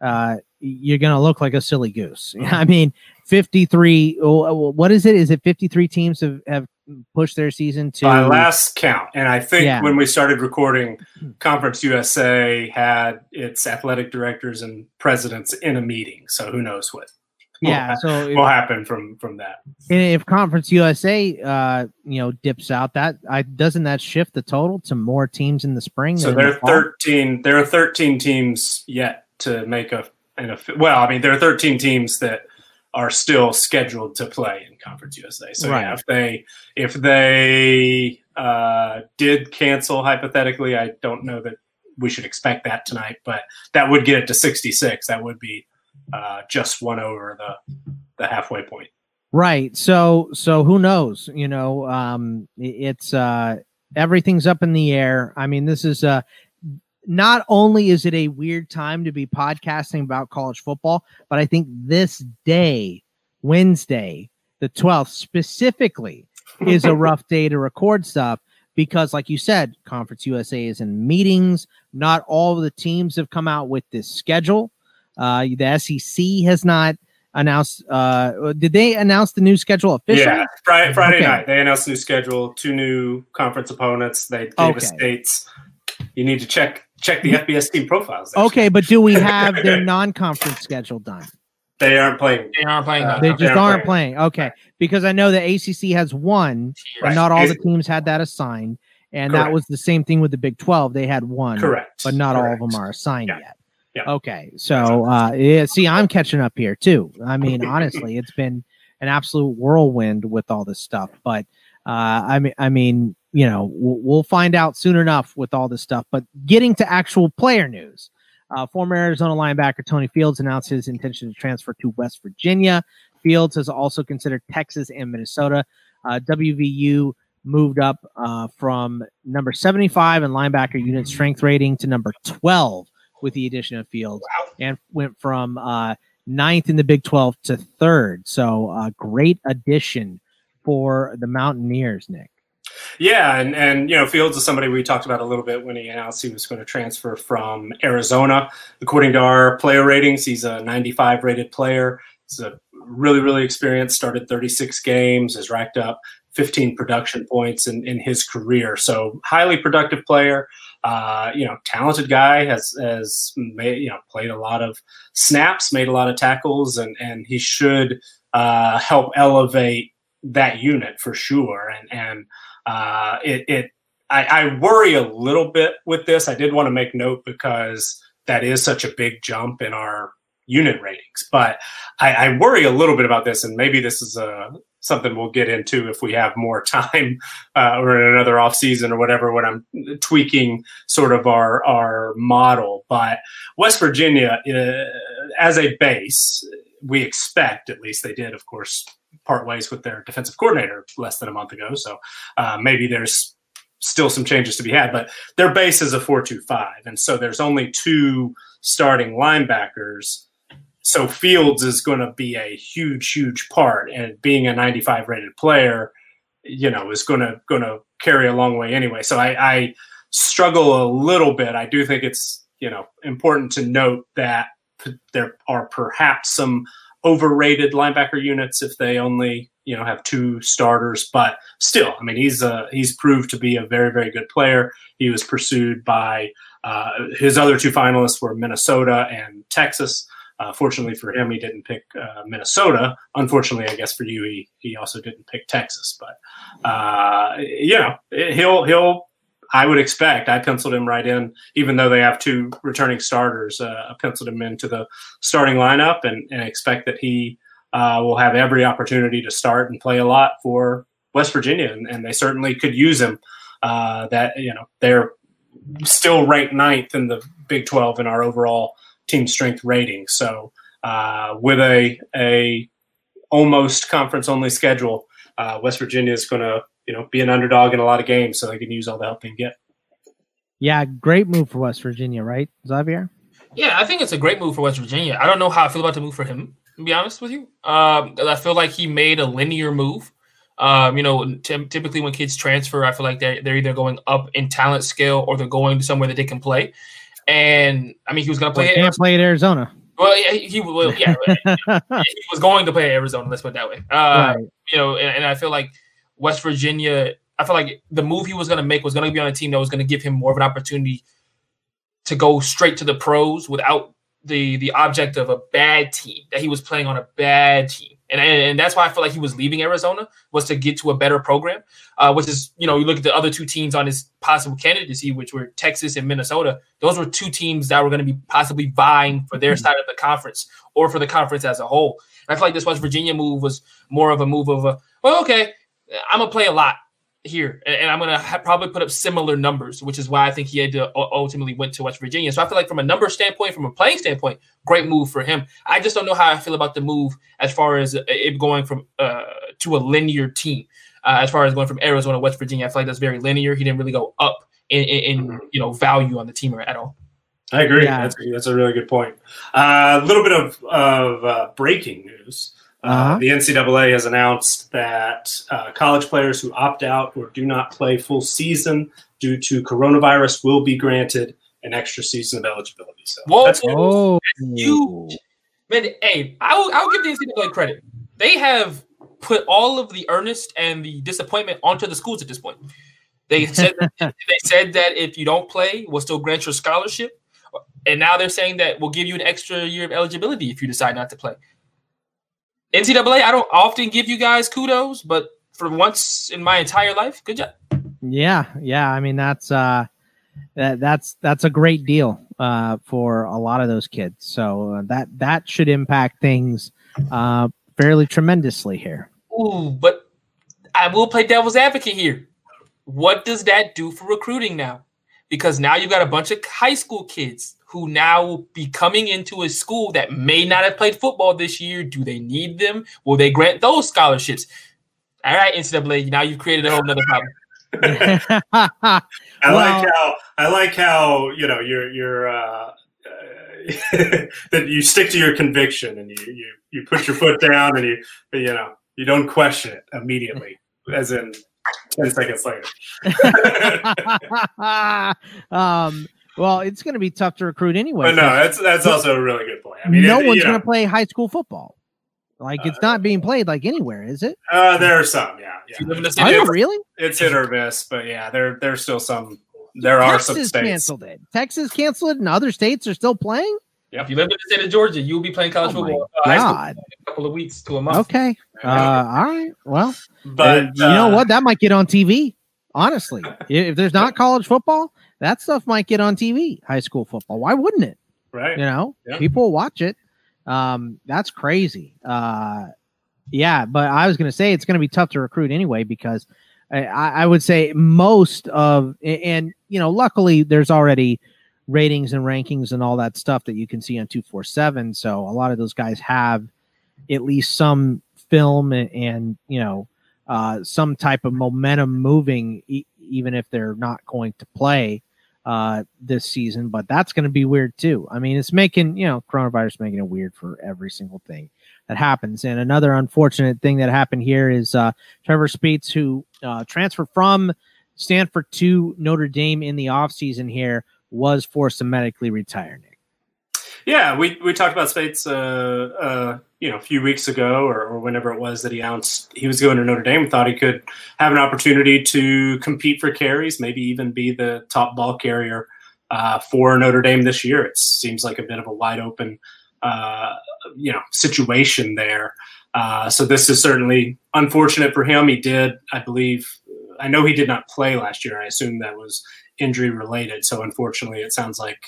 uh, you're gonna look like a silly goose. I mean, 53. oh, What is it? Is it 53 teams have, have pushed their season to by last count and I think Yeah. when we started recording Conference USA had its athletic directors and presidents in a meeting so who knows what Yeah, so will happen from from that. if Conference USA, uh, you know, dips out, that I doesn't that shift the total to more teams in the spring? So there are fall? 13. There are 13 teams yet to make a an a well. I mean, there are 13 teams that are still scheduled to play in Conference USA. So Right. yeah, if they if they uh, did cancel hypothetically, I don't know that we should expect that tonight, but that would get it to 66. That would be uh, just one over the the halfway point. Right. So so who knows? You know, um it's uh everything's up in the air. I mean, this is uh not only is it a weird time to be podcasting about college football, but I think this day, Wednesday, the 12th specifically is a rough day to record stuff because like you said, Conference USA is in meetings. Not all of the teams have come out with this schedule. Uh the SEC has not announced uh did they announce the new schedule officially Yeah, Friday, Friday Okay. night they announced a new schedule, two new conference opponents. They gave us dates. You need to check check the FBS team profiles. actually. okay but do we have their non-conference schedule done they aren't playing. They aren't playing. Uh, that. they They're just aren't playing. playing okay because i know the acc has one Right. and not all the teams had that assigned and that was the same thing with the big 12 they had one Correct, but not all of them are assigned Yeah. yet Yeah. okay so uh yeah see i'm catching up here too i mean honestly it's been an absolute whirlwind with all this stuff but uh i mean i mean you know we'll, we'll find out soon enough with all this stuff but getting to actual player news uh, former Arizona linebacker Tony Fields announced his intention to transfer to West Virginia. Fields has also considered Texas and Minnesota. Uh, WVU moved up uh, from number 75 in linebacker unit strength rating to number 12 with the addition of Fields and went from uh, ninth in the Big 12 to third. So, uh, great addition for the Mountaineers, Nick. Yeah, and and you know Fields is somebody we talked about a little bit when he announced he was going to transfer from Arizona. According to our player ratings, he's a 95 rated player. He's a really really experienced. Started 36 games, has racked up 15 production points in, in his career. So highly productive player. Uh, you know, talented guy has has made you know played a lot of snaps, made a lot of tackles, and and he should uh, help elevate that unit for sure. And and uh, it, it I, I worry a little bit with this. I did want to make note because that is such a big jump in our unit ratings, but I, I worry a little bit about this, and maybe this is a something we'll get into if we have more time uh, or in another off season or whatever when I'm tweaking sort of our our model. But West Virginia, uh, as a base, we expect at least they did, of course, part ways with their defensive coordinator less than a month ago. So uh, maybe there's still some changes to be had, but their base is a four-two-five, and so there's only two starting linebackers. So Fields is going to be a huge, huge part, and being a 95 rated player, you know, is going to going to carry a long way anyway. So I, I struggle a little bit. I do think it's you know important to note that there are perhaps some overrated linebacker units if they only you know have two starters but still i mean he's uh he's proved to be a very very good player. He was pursued by uh, his other two finalists were minnesota and texas. Uh, fortunately for him he didn't pick uh, minnesota. Unfortunately i guess for you he, he also didn't pick texas but uh, you know he'll he'll I would expect I penciled him right in, even though they have two returning starters. Uh, I penciled him into the starting lineup and, and expect that he uh, will have every opportunity to start and play a lot for West Virginia, and, and they certainly could use him. Uh, that you know they're still ranked ninth in the Big Twelve in our overall team strength rating. So uh, with a a almost conference only schedule, uh, West Virginia is going to you know be an underdog in a lot of games, so they can use all the help they can get. Yeah, great move for West Virginia, right, Xavier? Yeah, I think it's a great move for West Virginia. I don't know how I feel about the move for him, to be honest with you. Um, 'cause I feel like he made a linear move. Um, you know, ty- typically when kids transfer, I feel like they're, they're either going up in talent scale or they're going to somewhere that they can play. And I mean, he was going to play. he can't play at Arizona. well, yeah, he, he well, yeah, he was going to play at Arizona. Let's put it that way. Uh, right. you know, and, and I feel like West Virginia, I feel like the move he was going to make was going to be on a team that was going to give him more of an opportunity to go straight to the pros without the the object of a bad team that he was playing on a bad team and, and that's why I feel like he was leaving Arizona was to get to a better program, uh, which is you know you look at the other two teams on his possible candidacy, which were Texas and Minnesota. Those were two teams that were going to be possibly vying for their mm-hmm. side of the conference or for the conference as a whole. And I feel like this West Virginia move was more of a move of a well, okay, I'm gonna play a lot here, and, I'm gonna ha- probably put up similar numbers, which is why I think he had to ultimately went to West Virginia. So I feel like from a number standpoint, from a playing standpoint, great move for him. I just don't know how I feel about the move as far as it going from uh, to a linear team. Uh, as far as going from Arizona West Virginia, I feel like that's very linear. He didn't really go up in, in, in you know value on the team at all. I agree. Yeah. That's, that's a really good point. Uh, a uh, little bit of, of uh, breaking news. Uh, uh-huh. the NCAA has announced that uh, college players who opt out or do not play full season due to coronavirus will be granted an extra season of eligibility. So Whoa, that's, oh. that's huge. Man, hey, I'll, I'll give the NCAA credit. They have put all of the earnest and the disappointment onto the schools at this point. They said they said that if you don't play, we'll still grant your scholarship. And now they're saying that we'll give you an extra year of eligibility if you decide not to play. NCAA, I don't often give you guys kudos, but for once in my entire life, good job. Yeah, yeah. I mean, that's uh, that, that's that's a great deal uh, for a lot of those kids. So uh, that that should impact things uh, fairly tremendously here. Ooh, but I will play devil's advocate here. What does that do for recruiting now? Because now you've got a bunch of high school kids who now will be coming into a school that may not have played football this year. Do they need them? Will they grant those scholarships? All right, NCAA, now you've created a whole nother problem. I well, like how I like how you know you're you're uh, that you stick to your conviction and you, you you put your foot down and you you know you don't question it immediately, as in ten seconds later. um, well, it's going to be tough to recruit anyway. But no, that's that's also a really good point. I mean, no it, one's going to play high school football. Like it's uh, not being played like anywhere, is it? Uh, there are some, yeah. yeah. Are you really? It's hit or miss, but yeah, there there's still some. There Texas are some states canceled it. Texas canceled it, and other states are still playing. Yeah, if you live in the state of Georgia, you'll be playing college oh football. Uh, God. a couple of weeks to a month. Okay. Uh, all right. Well, but uh, you know what? That might get on TV. Honestly, if there's not college football, that stuff might get on TV. High school football. Why wouldn't it? Right. You know, yeah. people watch it. Um, that's crazy. Uh, yeah, but I was going to say it's going to be tough to recruit anyway because I, I would say most of and you know luckily there's already ratings and rankings and all that stuff that you can see on 247 so a lot of those guys have at least some film and, and you know uh, some type of momentum moving even if they're not going to play uh, this season, but that's going to be weird too. I mean, it's making, you know, coronavirus making it weird for every single thing that happens. And another unfortunate thing that happened here is uh, Trevor Speights, who uh, transferred from Stanford to Notre Dame in the offseason here, was forced to medically retire. Nick. Yeah, we, we talked about Speights, uh, uh, you know, a few weeks ago or, or, whenever it was that he announced he was going to Notre Dame. Thought he could have an opportunity to compete for carries, maybe even be the top ball carrier uh, for Notre Dame this year. It seems like a bit of a wide open, uh, you know, situation there. Uh, so this is certainly unfortunate for him. He did, I believe, I know he did not play last year. I assume that was injury related. So unfortunately, it sounds like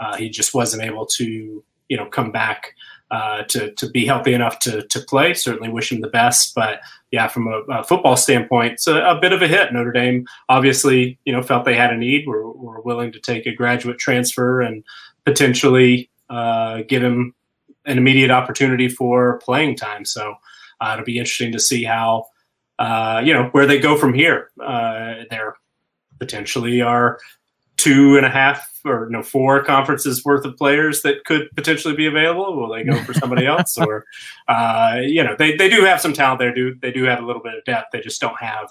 uh, he just wasn't able to, you know, come back uh, to to be healthy enough to to play. Certainly wish him the best, but yeah, from a, a, football standpoint, it's a, a, bit of a hit. Notre Dame obviously, you know, felt they had a need. Were were willing to take a graduate transfer and potentially uh, give him an immediate opportunity for playing time. So uh, it'll be interesting to see how. Uh, you know where they go from here. Uh, they're potentially are two and a half or no four conferences worth of players that could potentially be available? Will they go for somebody else, or uh, you know they, they do have some talent there. Do they do have a little bit of depth? They just don't have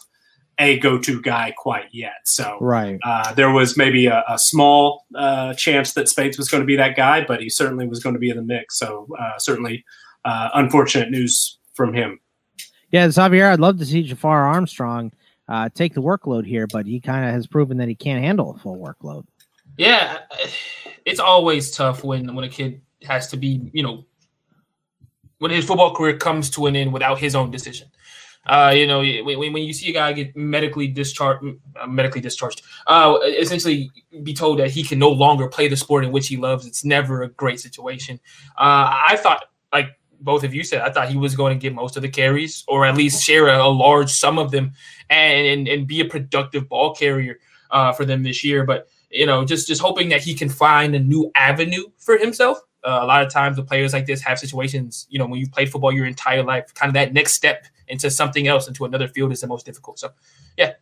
a go-to guy quite yet. So right, uh, there was maybe a, a small uh, chance that Speights was going to be that guy, but he certainly was going to be in the mix. So uh, certainly uh, unfortunate news from him. Yeah, Xavier, I'd love to see Jafar Armstrong uh, take the workload here, but he kind of has proven that he can't handle a full workload. Yeah, it's always tough when when a kid has to be, you know, when his football career comes to an end without his own decision. Uh, you know, when, when you see a guy get medically discharged, uh, medically discharged, uh, essentially be told that he can no longer play the sport in which he loves, it's never a great situation. Uh, I thought, like both of you said, I thought he was going to get most of the carries, or at least share a, a large sum of them, and, and, and be a productive ball carrier uh, for them this year. But you know, just just hoping that he can find a new avenue for himself. Uh, a lot of times, the players like this have situations. You know, when you've played football your entire life, kind of that next step into something else, into another field, is the most difficult. So, yeah,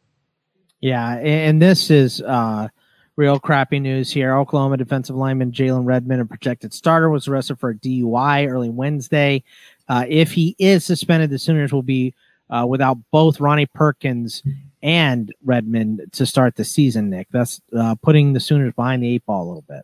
yeah, and this is uh, real crappy news here. Oklahoma defensive lineman Jalen Redmond, a projected starter, was arrested for a DUI early Wednesday. Uh, if he is suspended, the Sooners will be uh, without both Ronnie Perkins and Redmond to start the season. Nick, that's uh, putting the Sooners behind the eight ball a little bit.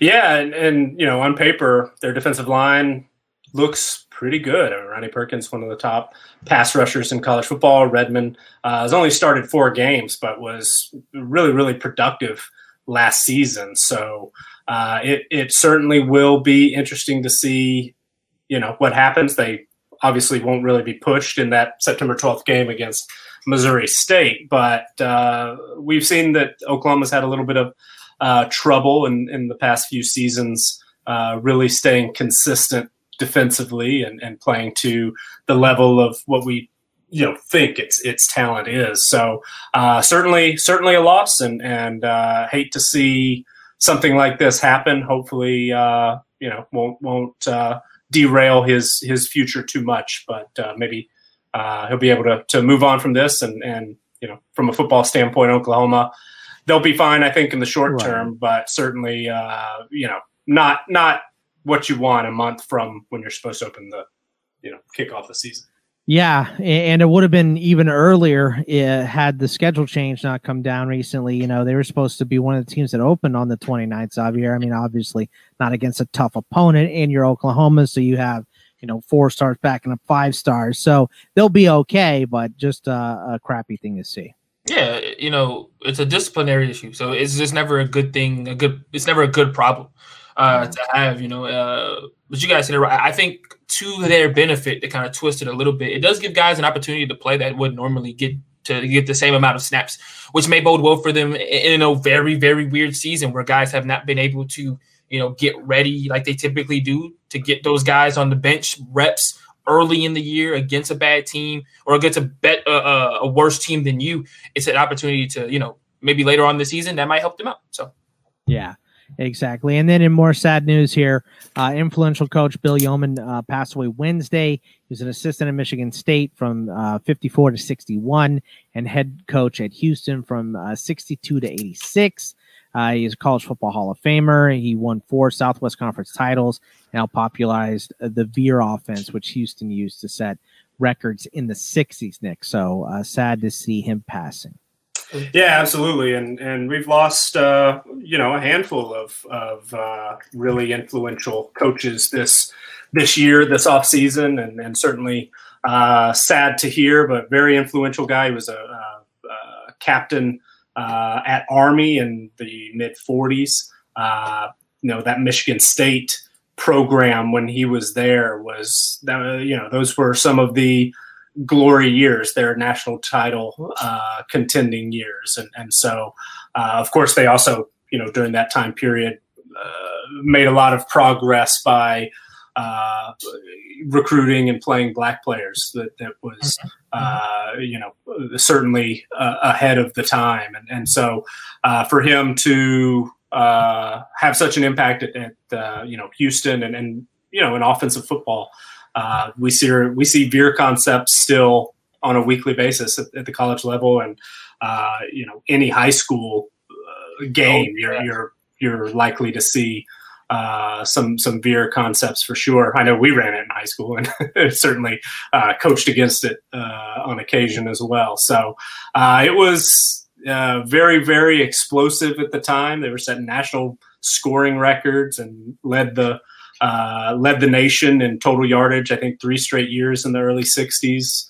Yeah, and, and you know, on paper, their defensive line looks pretty good. Ronnie Perkins, one of the top pass rushers in college football. Redmond uh, has only started four games, but was really, really productive last season. So uh, it it certainly will be interesting to see, you know, what happens. They obviously won't really be pushed in that September 12th game against Missouri State. But uh, we've seen that Oklahoma's had a little bit of uh, trouble in, in the past few seasons, uh, really staying consistent defensively and, and playing to the level of what we you know think its its talent is. So uh, certainly certainly a loss, and and uh, hate to see something like this happen. Hopefully, uh, you know won't won't uh, derail his his future too much, but uh, maybe uh, he'll be able to to move on from this and and you know from a football standpoint, Oklahoma they'll be fine, I think, in the short right. term, but certainly uh, you know not not what you want a month from when you're supposed to open the you know kick off the season. Yeah, and it would have been even earlier eh, had the schedule change not come down recently. You know, they were supposed to be one of the teams that opened on the 29th, Xavier. I mean, obviously not against a tough opponent in your Oklahoma, so you have you know four stars backing up five stars, so they'll be okay, but just uh, a crappy thing to see. Yeah, you know, it's a disciplinary issue, so it's just never a good thing. A good, it's never a good problem uh, to have. You know, uh, but you guys said it right. I think to their benefit, to kind of twist it a little bit, it does give guys an opportunity to play that would normally get to get the same amount of snaps, which may bode well for them in a very, very weird season where guys have not been able to you know, get ready like they typically do to get those guys on the bench reps early in the year against a bad team or against a bet uh, uh, a worse team than you. It's an opportunity to you know maybe later on the season that might help them out. So yeah. Exactly. And then in more sad news here, uh, influential coach Bill Yeoman uh, passed away Wednesday. He was an assistant at Michigan State from uh, 54 to 61 and head coach at Houston from uh, 62 to 86. Uh, he's a college football Hall of Famer. He won four Southwest Conference titles helped popularized the veer offense, which Houston used to set records in the 60s, Nick. So uh, sad to see him passing. Yeah, absolutely, and and we've lost uh, you know a handful of of uh, really influential coaches this this year, this off season, and and certainly uh, sad to hear, but very influential guy. He was a, a, a captain uh, at Army in the mid 40s. Uh, you know, that Michigan State program when he was there was, that, you know, those were some of the glory years, their national title uh, contending years. And, and so, uh, of course, they also, you know, during that time period, uh, made a lot of progress by uh, recruiting and playing black players that, that was mm-hmm. uh, you know certainly uh, ahead of the time and, and so uh, for him to uh, have such an impact at, at uh, you know Houston and, and you know in offensive football we see we see veer concepts still on a weekly basis at, at the college level and you know any high school game oh, yeah. you're you're you're likely to see uh, some some veer concepts for sure. I know we ran it in high school and certainly uh, coached against it uh, on occasion as well. So uh, it was uh, very very explosive at the time. They were setting national scoring records and led the led the nation in total yardage. I think three straight years in the early '60s.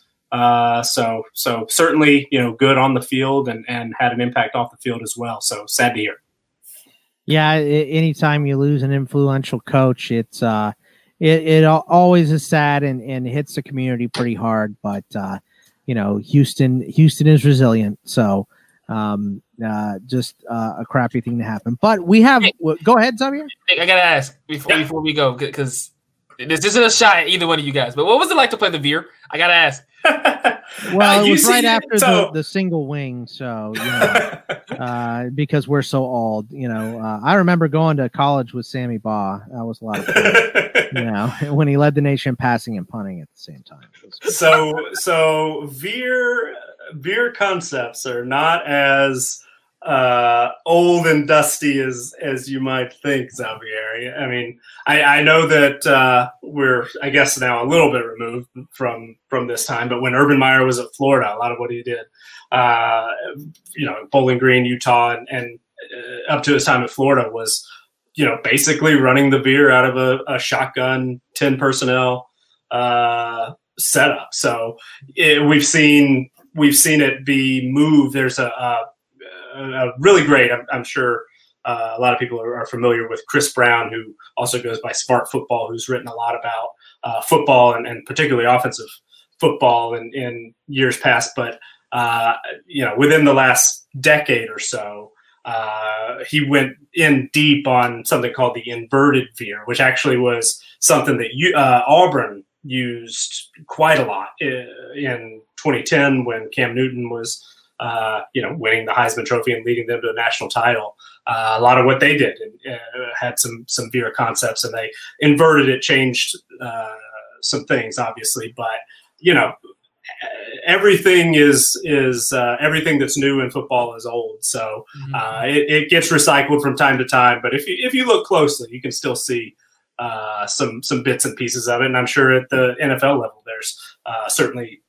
so so certainly you know good on the field and and had an impact off the field as well. So sad to hear. Yeah, anytime you lose an influential coach, it's uh, it, it always is sad and, and hits the community pretty hard. But uh, you know, Houston Houston is resilient, so um, uh, just uh, a crappy thing to happen. But we have. Hey, go ahead, Xavier. I gotta ask before yeah. before we go because this isn't a shot at either one of you guys. But what was it like to play the veer? I gotta ask. well, uh, it was right after so... the, the single wing, so you know, uh, because we're so old. You know, uh, I remember going to college with Sammy Baugh. That was a lot of fun. you know, when he led the nation passing and punting at the same time. So, so veer veer concepts are not as uh, old and dusty as as you might think, Xavier. I mean, I, I know that uh, we're, I guess, now a little bit removed from from this time. But when Urban Meyer was at Florida, a lot of what he did, uh, you know, Bowling Green, Utah, and, and uh, up to his time at Florida was, you know, basically running the veer out of a, a shotgun, ten personnel uh, setup. So it, we've seen we've seen it be moved. There's a, a uh, really great. I'm, I'm sure uh, a lot of people are, are, familiar with Chris Brown, who also goes by Smart Football, who's written a lot about uh, football and, and, particularly offensive football in, in years past. But uh, you know, within the last decade or so, uh, he went in deep on something called the inverted veer, which actually was something that you, uh, Auburn used quite a lot in, in 2010 when Cam Newton was uh, you know, winning the Heisman Trophy and leading them to a national title. Uh, a lot of what they did uh, had some some Veer concepts, and they inverted it, changed uh, some things, obviously. But you know, everything is is uh, everything that's new in football is old. So mm-hmm. uh, it, it, gets recycled from time to time. But if you if you look closely, you can still see uh, some some bits and pieces of it. And I'm sure at the NFL level, there's uh, certainly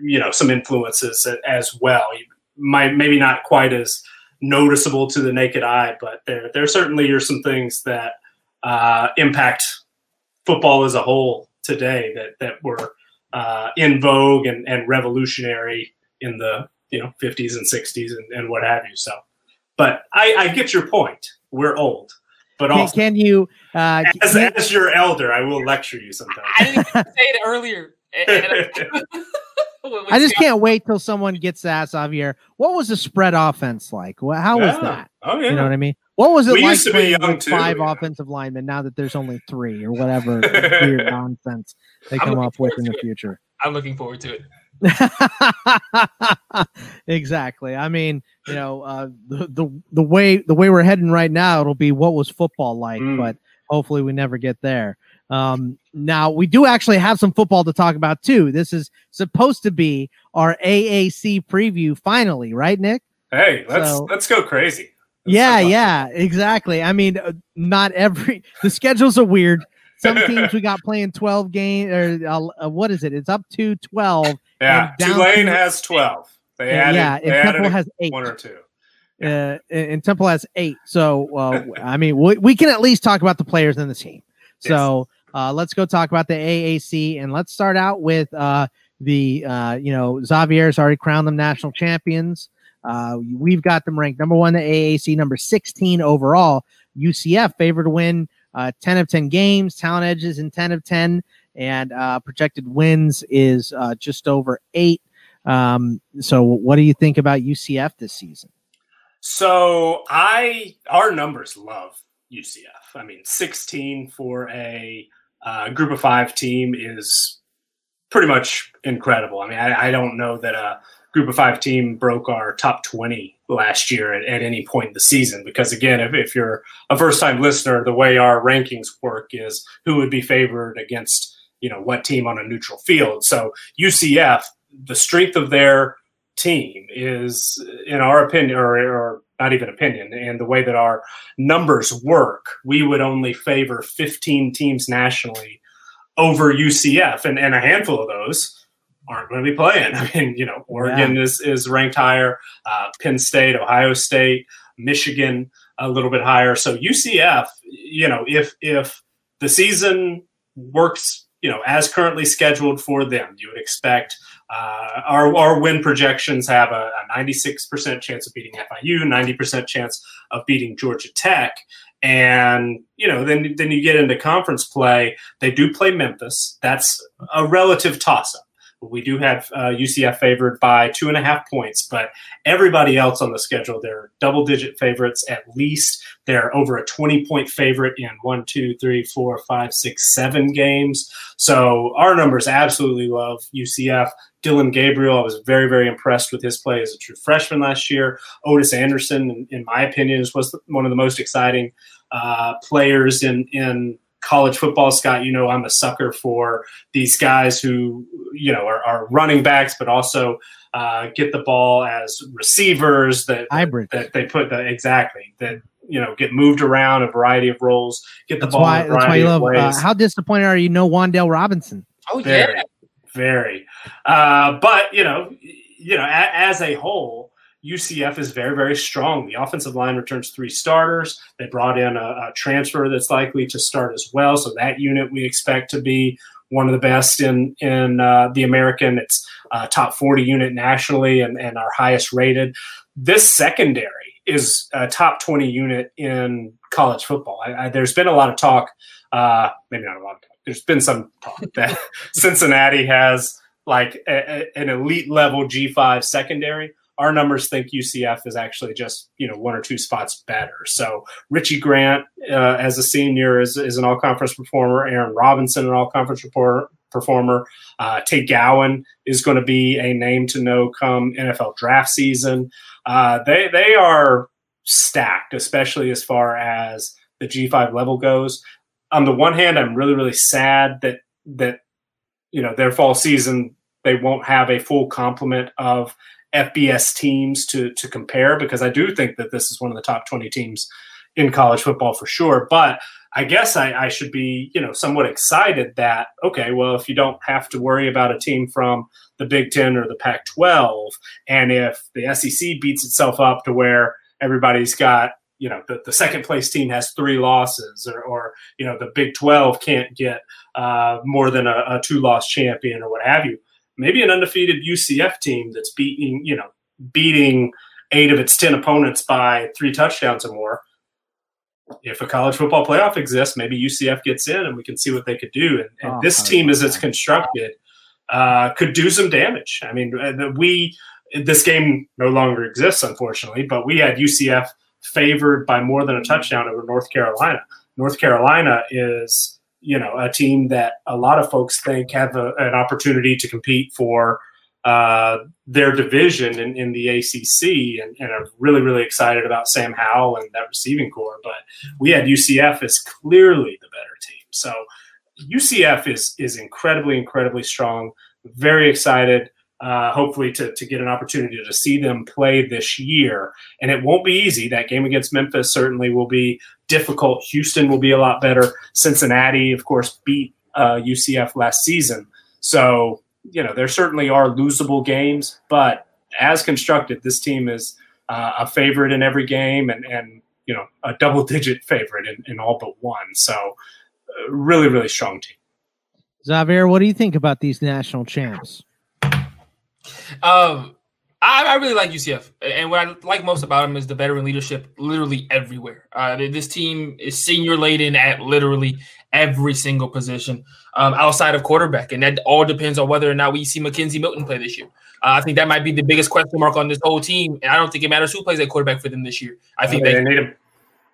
you know some influences as well You might maybe not quite as noticeable to the naked eye, but there there certainly are some things that uh, impact football as a whole today that that were uh, in vogue and, and revolutionary in the you know 50s and 60s and, and what have you. So, but I, I get your point. We're old. But also, can, can you, uh, as, can, as your elder, I will lecture you sometimes I didn't say it earlier. I just can't wait till someone gets to ask Xavier, what was the spread offense like? How was that? Oh, yeah. You know what I mean? What was it we like playing with too, five yeah. offensive linemen now that there's only three or whatever weird nonsense they come up with in the future? I'm looking forward to it. exactly. I mean, you know, uh, the, the the way the way we're heading right now, it'll be what was football like, mm. but hopefully we never get there. Um, now we do actually have some football to talk about too. This is supposed to be our AAC preview finally, right, Nick? Hey, let's so, let's go crazy. Let's yeah, yeah, exactly. I mean, uh, not every the schedules are weird. Some teams we got playing twelve game or uh, uh, what is it? It's up to twelve. Yeah, Tulane to, has twelve. They added, yeah, they Temple added has eight. One or two. Yeah. Uh, and Temple has eight. So, uh, I mean, we, we can at least talk about the players in the team. So, uh, let's go talk about the AAC, and let's start out with uh, the uh, you know Xavier's already crowned them national champions. Uh, we've got them ranked number one the AAC, number 16 overall. UCF favored to win uh, 10 of 10 games, talent edges in 10 of 10, and uh, projected wins is uh, just over eight. Um, so, what do you think about UCF this season? So, I our numbers love UCF. I mean, 16 for a uh, group of five team is pretty much incredible. I mean, I, I, don't know that a group of five team broke our top 20 last year at, at any point in the season. Because again, if, if you're a first time listener, the way our rankings work is who would be favored against, you know, what team on a neutral field. So UCF, the strength of their team is, in our opinion, or, or not even opinion, and the way that our numbers work, we would only favor 15 teams nationally over UCF, and, and a handful of those aren't going to be playing. I mean, you know, Oregon yeah. is, is ranked higher, uh, Penn State, Ohio State, Michigan a little bit higher. So UCF, you know, if if the season works you know, as currently scheduled for them, you would expect uh, our, our win projections have a, a 96% chance of beating FIU, 90% chance of beating Georgia Tech. And you know, then then you get into conference play. They do play Memphis. That's a relative toss up. We do have uh, UCF favored by two and a half points, but everybody else on the schedule, they're double digit favorites at least. They're over a 20 point favorite in one, two, three, four, five, six, seven games. So our numbers absolutely love UCF. Dillon Gabriel, I was very, very impressed with his play as a true freshman last year. Otis Anderson, in, in my opinion, was one of the most exciting uh, players in in college football, Scott, you know I'm a sucker for these guys who you know are, are running backs, but also uh, get the ball as receivers that hybrid that they put the exactly that you know get moved around a variety of roles, get the that's ball. Why, that's why you love. Uh, how disappointed are you? No Wan'Dale Robinson. Oh very, yeah, very. Uh, but you know, you know, a, as a whole UCF is very, very strong. The offensive line returns three starters. They brought in a, a, transfer that's likely to start as well. So that unit we expect to be one of the best in in uh, the American. It's uh, top 40 unit nationally and, and our highest rated. This secondary is a top 20 unit in college football. I, I, there's been a lot of talk, uh, maybe not a lot. There's been some talk that Cincinnati has like a, a, an elite level G5 secondary our numbers think UCF is actually just you know one or two spots better. So Richie Grant uh, as a senior is, is an all conference performer. Aaron Robinson an all conference performer. Uh, Tay Gowan is going to be a name to know come NFL draft season. Uh, they they are stacked, especially as far as the G5 level goes. On the one hand, I'm really really sad that that you know their fall season they won't have a full complement of FBS teams to to compare because I do think that this is one of the top 20 teams in college football for sure. But I guess I, I, should be, you know, somewhat excited that okay, well, if you don't have to worry about a team from the Big Ten or the Pac-12, and if the SEC beats itself up to where everybody's got, you know, the, the second place team has three losses, or, or you know, the Big 12 can't get uh, more than a, a two-loss champion or what have you maybe an undefeated UCF team that's beating, you know, beating eight of its 10 opponents by three touchdowns or more. If a college football playoff exists, maybe UCF gets in and we can see what they could do. And, and oh, this team, as it's constructed, uh, could do some damage. I mean, uh, we, this game no longer exists, unfortunately, but we had UCF favored by more than a touchdown over North Carolina. North Carolina is you know a team that a lot of folks think have a, an opportunity to compete for uh, their division in, in the ACC, and, and are really really excited about Sam Howell and that receiving core. But we had UCF as clearly the better team, so UCF is is incredibly incredibly strong. Very excited uh, hopefully to, to get an opportunity to see them play this year. And it won't be easy. That game against Memphis certainly will be difficult. Houston will be a lot better. Cincinnati, of course, beat uh, UCF last season. So, you know, there certainly are losable games, but as constructed, this team is uh, a favorite in every game and, and you know, a double digit favorite in, in all but one. So, uh, really, really strong team. Xavier, what do you think about these national champs? Um, I, I, really like UCF, and what I like most about them is the veteran leadership, literally everywhere. Uh, this team is senior laden at literally every single position um, outside of quarterback, and that all depends on whether or not we see McKenzie Milton play this year. Uh, I think that might be the biggest question mark on this whole team, and I don't think it matters who plays at quarterback for them this year. I think they, they need him.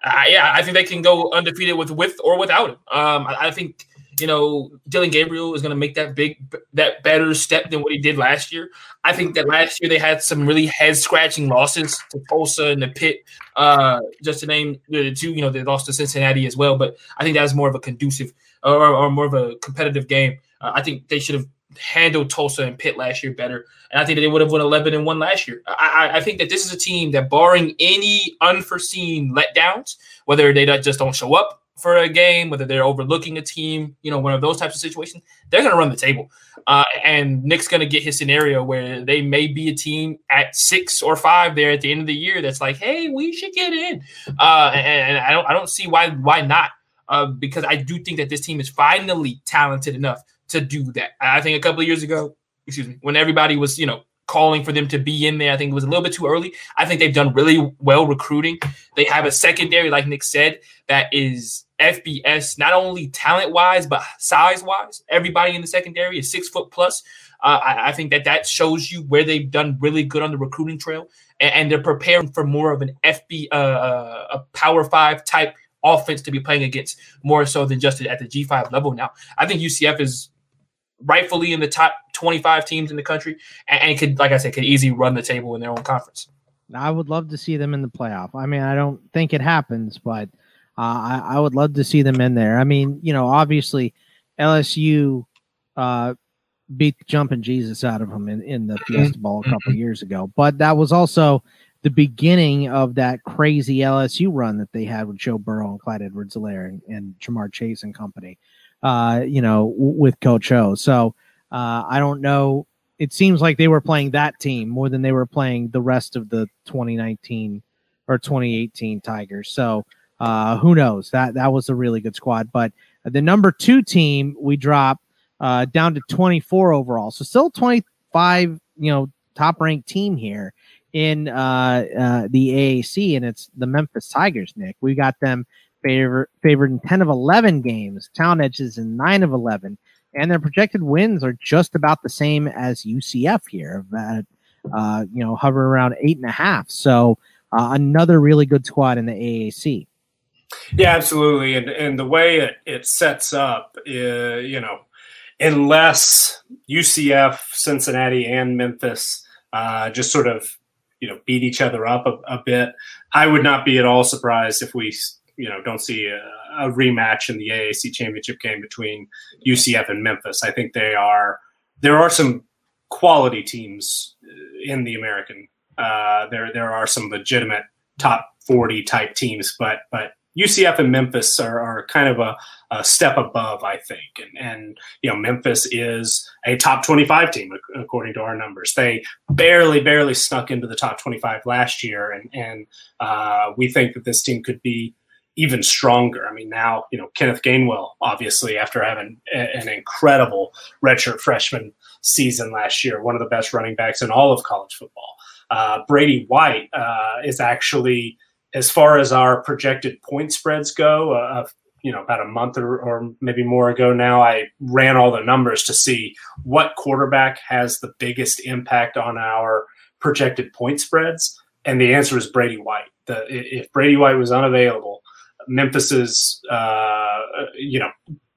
Uh, yeah, I think they can go undefeated with with or without him. Um, I, I think you know, Dillon Gabriel is going to make that big, that better step than what he did last year. I think that last year they had some really head scratching losses to Tulsa and the Pitt, uh, just to name the two. You know, they lost to Cincinnati as well, but I think that was more of a conducive or, or more of a competitive game. Uh, I think they should have handled Tulsa and Pitt last year better, and I think that they would have won 11 and one last year. I, I, I think that this is a team that, barring any unforeseen letdowns, whether they just don't show up for a game, whether they're overlooking a team, you know, one of those types of situations, they're going to run the table. Uh, and Nick's going to get his scenario where they may be a team at six or five there at the end of the year that's like, hey, we should get in. Uh, and, and, I don't, I don't see why, why not. uh, because I do think that this team is finally talented enough to do that. I think a couple of years ago, excuse me, when everybody was, you know, calling for them to be in there, I think it was a little bit too early. I think they've done really well recruiting. They have a secondary, like Nick said, that is FBS, not only talent wise, but size wise. Everybody in the secondary is six foot plus. Uh, I, I, think that that shows you where they've done really good on the recruiting trail, and, and they're preparing for more of an FB, uh, uh, a Power Five type offense to be playing against more so than just at the G5 level now. I think UCF is rightfully in the top 25 teams in the country and, and could, like I said, could easily run the table in their own conference. I would love to see them in the playoff. I mean, I don't think it happens, but I, I, would love to see them in there. I mean, you know, obviously LSU uh, beat the jumping Jesus out of them in, in the Fiesta Bowl a couple years ago, but that was also the beginning of that crazy LSU run that they had with Joe Burrow and Clyde Edwards-Helaire and, and Ja'Marr Chase and company, uh, you know, w- with Coach O. So uh, I don't know. It seems like they were playing that team more than they were playing the rest of the 2019 or 2018 Tigers. So uh, who knows? That that was a really good squad. But the number two team we drop uh, down to 24 overall. So still 25, you know, top ranked team here in uh, uh, the AAC, and it's the Memphis Tigers. Nick, we got them favor- favored in ten of eleven games. Talent Edges in nine of eleven, and their projected wins are just about the same as UCF here, uh, you know hover around eight and a half. So uh, another really good squad in the AAC. Yeah, absolutely, and and the way it, it sets up, uh, you know, unless UCF, Cincinnati, and Memphis uh, just sort of you know beat each other up a, a, bit. I would not be at all surprised if we you know don't see a, a, rematch in the AAC championship game between UCF and Memphis. I think they are there are some quality teams in the American. Uh, there there are some legitimate top forty type teams, but but UCF and Memphis are, are kind of a, a, step above, I think. And, and, you know, Memphis is a top 25 team, according to our numbers. They barely, barely snuck into the top 25 last year. And, and uh, we think that this team could be even stronger. I mean, now, you know, Kenneth Gainwell, obviously, after having an incredible redshirt freshman season last year, one of the best running backs in all of college football. Uh, Brady White uh, is actually – as far as our projected point spreads go, uh, you know, about a month or, or, maybe more ago now, I ran all the numbers to see what quarterback has the biggest impact on our projected point spreads, and the answer is Brady White. The, if Brady White was unavailable, Memphis's uh, you know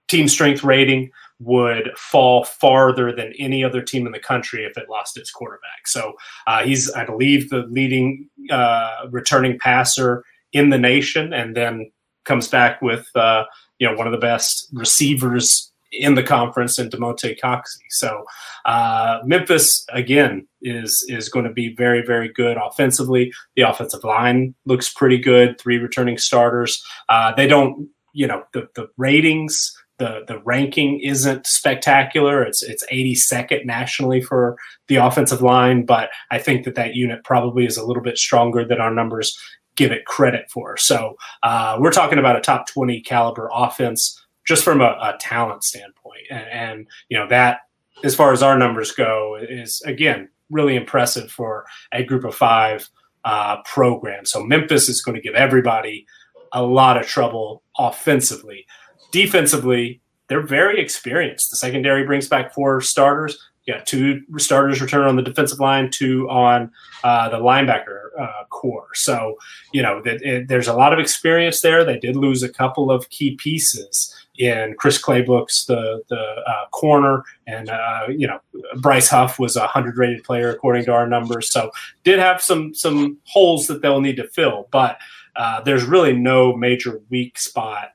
team strength rating would fall farther than any other team in the country if it lost its quarterback. So uh, he's, I believe, the leading uh, returning passer in the nation, and then comes back with uh, you know one of the best receivers in the conference in Damonte Coxie. So uh, Memphis again is is going to be very very good offensively. The offensive line looks pretty good. Three returning starters. Uh, they don't you know the the ratings the the ranking isn't spectacular. It's it's 82nd nationally for the offensive line, but I think that that unit probably is a little bit stronger than our numbers give it credit for. So uh, we're talking about a top 20 caliber offense just from a, a talent standpoint, and, and you know that as far as our numbers go is again really impressive for a group of five uh, program. So Memphis is going to give everybody a lot of trouble offensively defensively, they're very experienced. The secondary brings back four starters. You got two starters return on the defensive line, two on uh, the linebacker uh, core. So, you know, that it, there's a lot of experience there. They did lose a couple of key pieces in Chris Claybrooks, the the uh, corner, and uh, you know Bryce Huff was a hundred rated player according to our numbers. So did have some some holes that they'll need to fill, but uh, there's really no major weak spot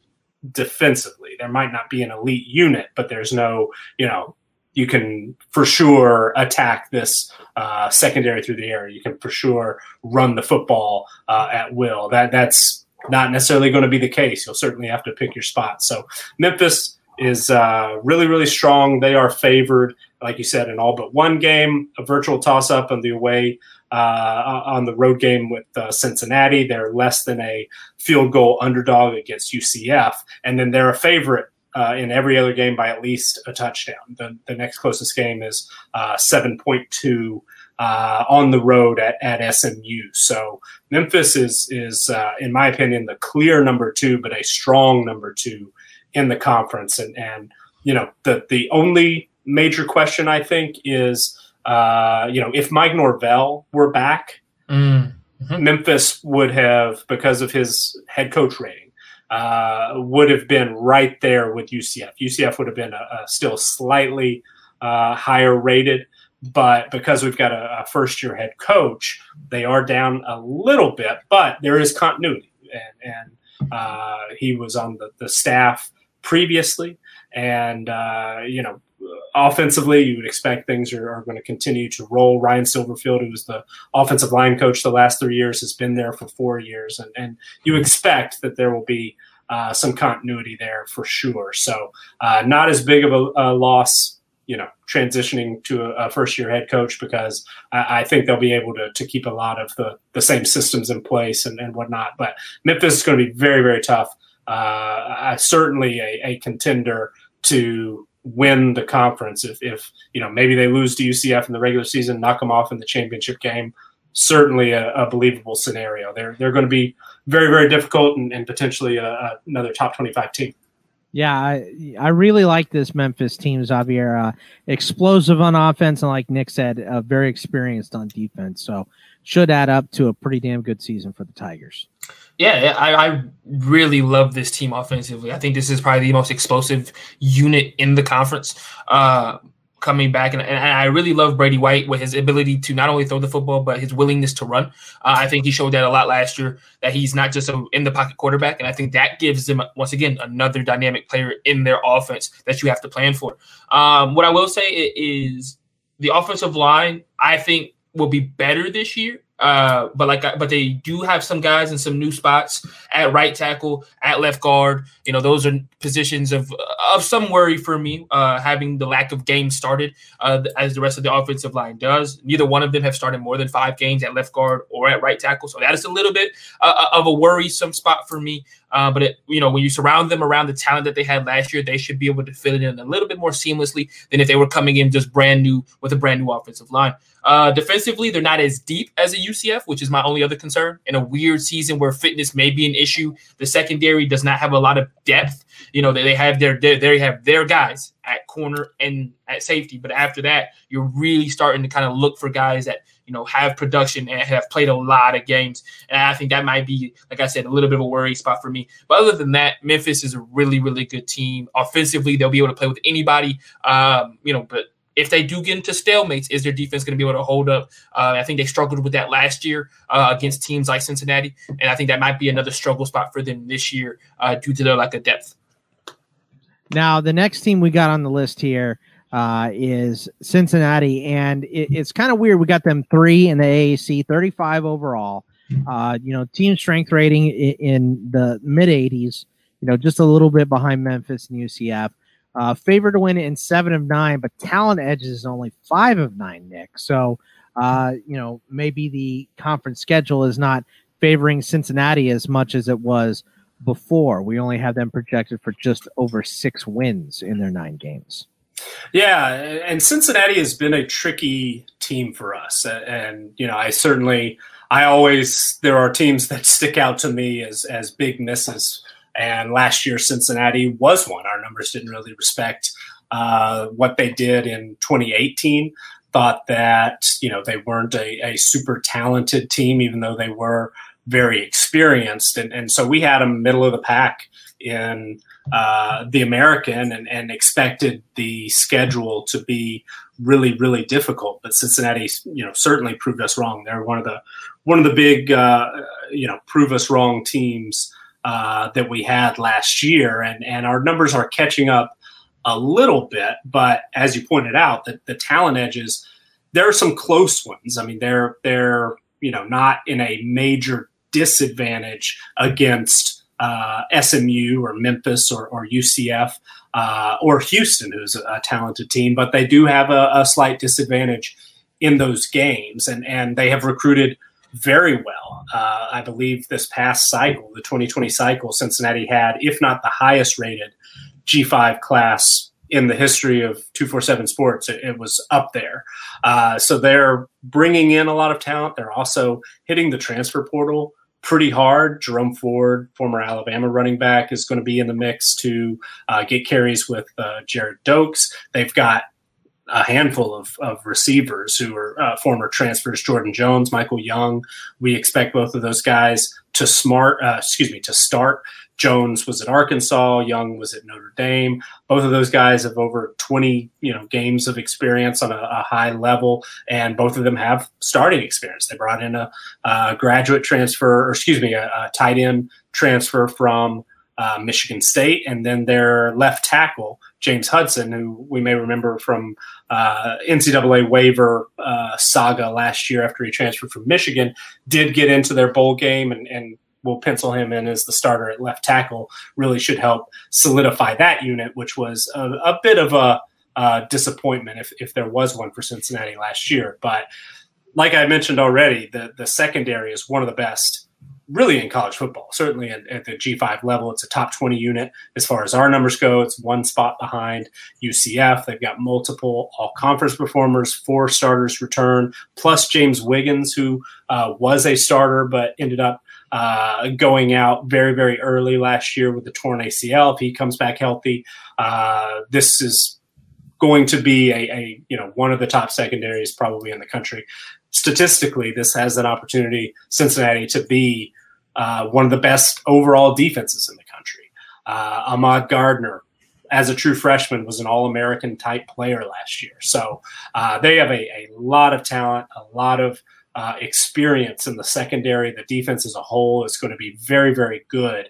defensively. There might not be an elite unit, but there's no, you know, you can for sure attack this uh, secondary through the air. You can for sure run the football uh, at will. That that's not necessarily going to be the case. You'll certainly have to pick your spot. So Memphis is uh, really really strong. They are favored, like you said, in all but one game. A virtual toss up on the away uh, on the road game with uh, Cincinnati. They're less than a field goal underdog against UCF, and then they're a favorite uh, in every other game by at least a touchdown. The, the next closest game is uh, 7.2 uh, on the road at, at SMU. So Memphis is, is uh, in my opinion, the clear number two, but a strong number two in the conference. And, and you know, the, the only major question I think is, uh, you know, if Mike Norvell were back, mm-hmm. Memphis would have, because of his head coach rating, uh, would have been right there with UCF. UCF would have been a, a still slightly uh, higher rated, but because we've got a, a, first year head coach, they are down a little bit, but there is continuity. And, and uh, he was on the, the staff previously. And, uh, you know, offensively, you would expect things are, are, going to continue to roll. Ryan Silverfield, who was the offensive line coach the last three years, has been there for four years, and, and you expect that there will be uh, some continuity there for sure. So, uh, not as big of a, a, loss, you know, transitioning to a, a first year head coach because I, I, think they'll be able to, to keep a lot of the, the same systems in place and, and whatnot. But Memphis is going to be very, very tough. Uh, certainly a, a contender to win the conference. If, if you know maybe they lose to UCF in the regular season, knock them off in the championship game, certainly a, a believable scenario. They're they're going to be very very difficult and, and potentially a, a, another top twenty five team. Yeah, I, I really like this Memphis team, Xavier. Uh, explosive on offense, and like Nick said, uh, very experienced on defense. So should add up to a pretty damn good season for the Tigers. Yeah, I, I, really love this team offensively. I think this is probably the most explosive unit in the conference. Uh, coming back, and, and, I really love Brady White with his ability to not only throw the football but his willingness to run. Uh, I think he showed that a lot last year. That he's not just a in the pocket quarterback, and I think that gives them once again another dynamic player in their offense that you have to plan for. Um, what I will say is the offensive line. I think will be better this year. Uh, but like, but they do have some guys in some new spots at right tackle, at left guard. You know, those are positions of of some worry for me. Uh, having the lack of games started, uh, as the rest of the offensive line does. Neither one of them have started more than five games at left guard or at right tackle, so that is a little bit uh, of a worrisome spot for me. Uh, but it, you know, when you surround them around the talent that they had last year, they should be able to fit it in a little bit more seamlessly than if they were coming in just brand new with a brand new offensive line. Uh, defensively, they're not as deep as a UCF, which is my only other concern. In a weird season where fitness may be an issue, the secondary does not have a lot of depth. You know, they, they have their they, they have their guys at corner and at safety, but after that, you're really starting to kind of look for guys that you know have production and have played a lot of games. And I think that might be, like I said, a little bit of a worry spot for me. But other than that, Memphis is a really really good team. Offensively, they'll be able to play with anybody. Um, you know, but if they do get into stalemates, is their defense going to be able to hold up? Uh, I think they struggled with that last year uh, against teams like Cincinnati, and I think that might be another struggle spot for them this year uh, due to their lack of depth. Now, the next team we got on the list here uh, is Cincinnati, and it, it's kind of weird. We got them three in the AAC, 35 overall. Uh, you know, team strength rating in, in the mid 80s. You know, just a little bit behind Memphis and UCF. Uh, favored to win in seven of nine, but talent edges is only five of nine, Nick. So, uh, you know, maybe the conference schedule is not favoring Cincinnati as much as it was before. We only have them projected for just over six wins in their nine games. Yeah, and Cincinnati has been a tricky team for us, and you know, I certainly, I always there are teams that stick out to me as as big misses and last year, Cincinnati was one. Our numbers didn't really respect uh, what they did in 2018. Thought that you know they weren't a, a, super talented team, even though they were very experienced, and, and so we had them middle of the pack in uh, the American, and, and expected the schedule to be really really difficult. But Cincinnati, you know, certainly proved us wrong. They're one of the one of the big uh, you know prove us wrong teams uh, that we had last year, and and our numbers are catching up a little bit. But as you pointed out, the, the talent edges, there are some close ones. I mean, they're they're you know not in a major disadvantage against uh, SMU or Memphis or, or UCF uh, or Houston, who's a, talented team, but they do have a, a slight disadvantage in those games, and and they have recruited very well. Uh, I believe this past cycle, the 2020 cycle, Cincinnati had, if not the highest rated G5 class in the history of 247 sports it, it was up there uh, so they're bringing in a lot of talent they're also hitting the transfer portal pretty hard. Jerome ford former alabama running back is going to be in the mix to uh, get carries with uh, Gerrid Doaks they've got a handful of, of receivers who are uh, former transfers jordan jones michael young. We expect both of those guys to smart uh, excuse me to start Jones was at Arkansas, Young was at Notre Dame. Both of those guys have over 20, you know, games of experience on a, a high level, and both of them have starting experience. They brought in a, a graduate transfer, or excuse me, a, a tight end transfer from uh, Michigan State, and then their left tackle James Hudson, who we may remember from uh, NCAA waiver uh, saga last year after he transferred from Michigan, did get into their bowl game and, and will pencil him in as the starter at left tackle really should help solidify that unit, which was a, a bit of a, a disappointment if, if there was one for Cincinnati last year. But like I mentioned already, the, the secondary is one of the best really in college football. Certainly at, at, the G5 level, it's a top 20 unit. As far as our numbers go, it's one spot behind UCF. They've got multiple all conference performers, four starters return, plus James Wiggins, who uh, was a starter but ended up uh, going out very, very early last year with the torn ACL. If he comes back healthy, uh, this is going to be a, a, you know one of the top secondaries probably in the country. Statistically, this has an opportunity Cincinnati to be uh, one of the best overall defenses in the country. Uh, Ahmad Gardner, as a true freshman, was an All American type player last year. So uh, they have a, a lot of talent, a lot of uh, experience in the secondary. The defense as a whole is going to be very, very good.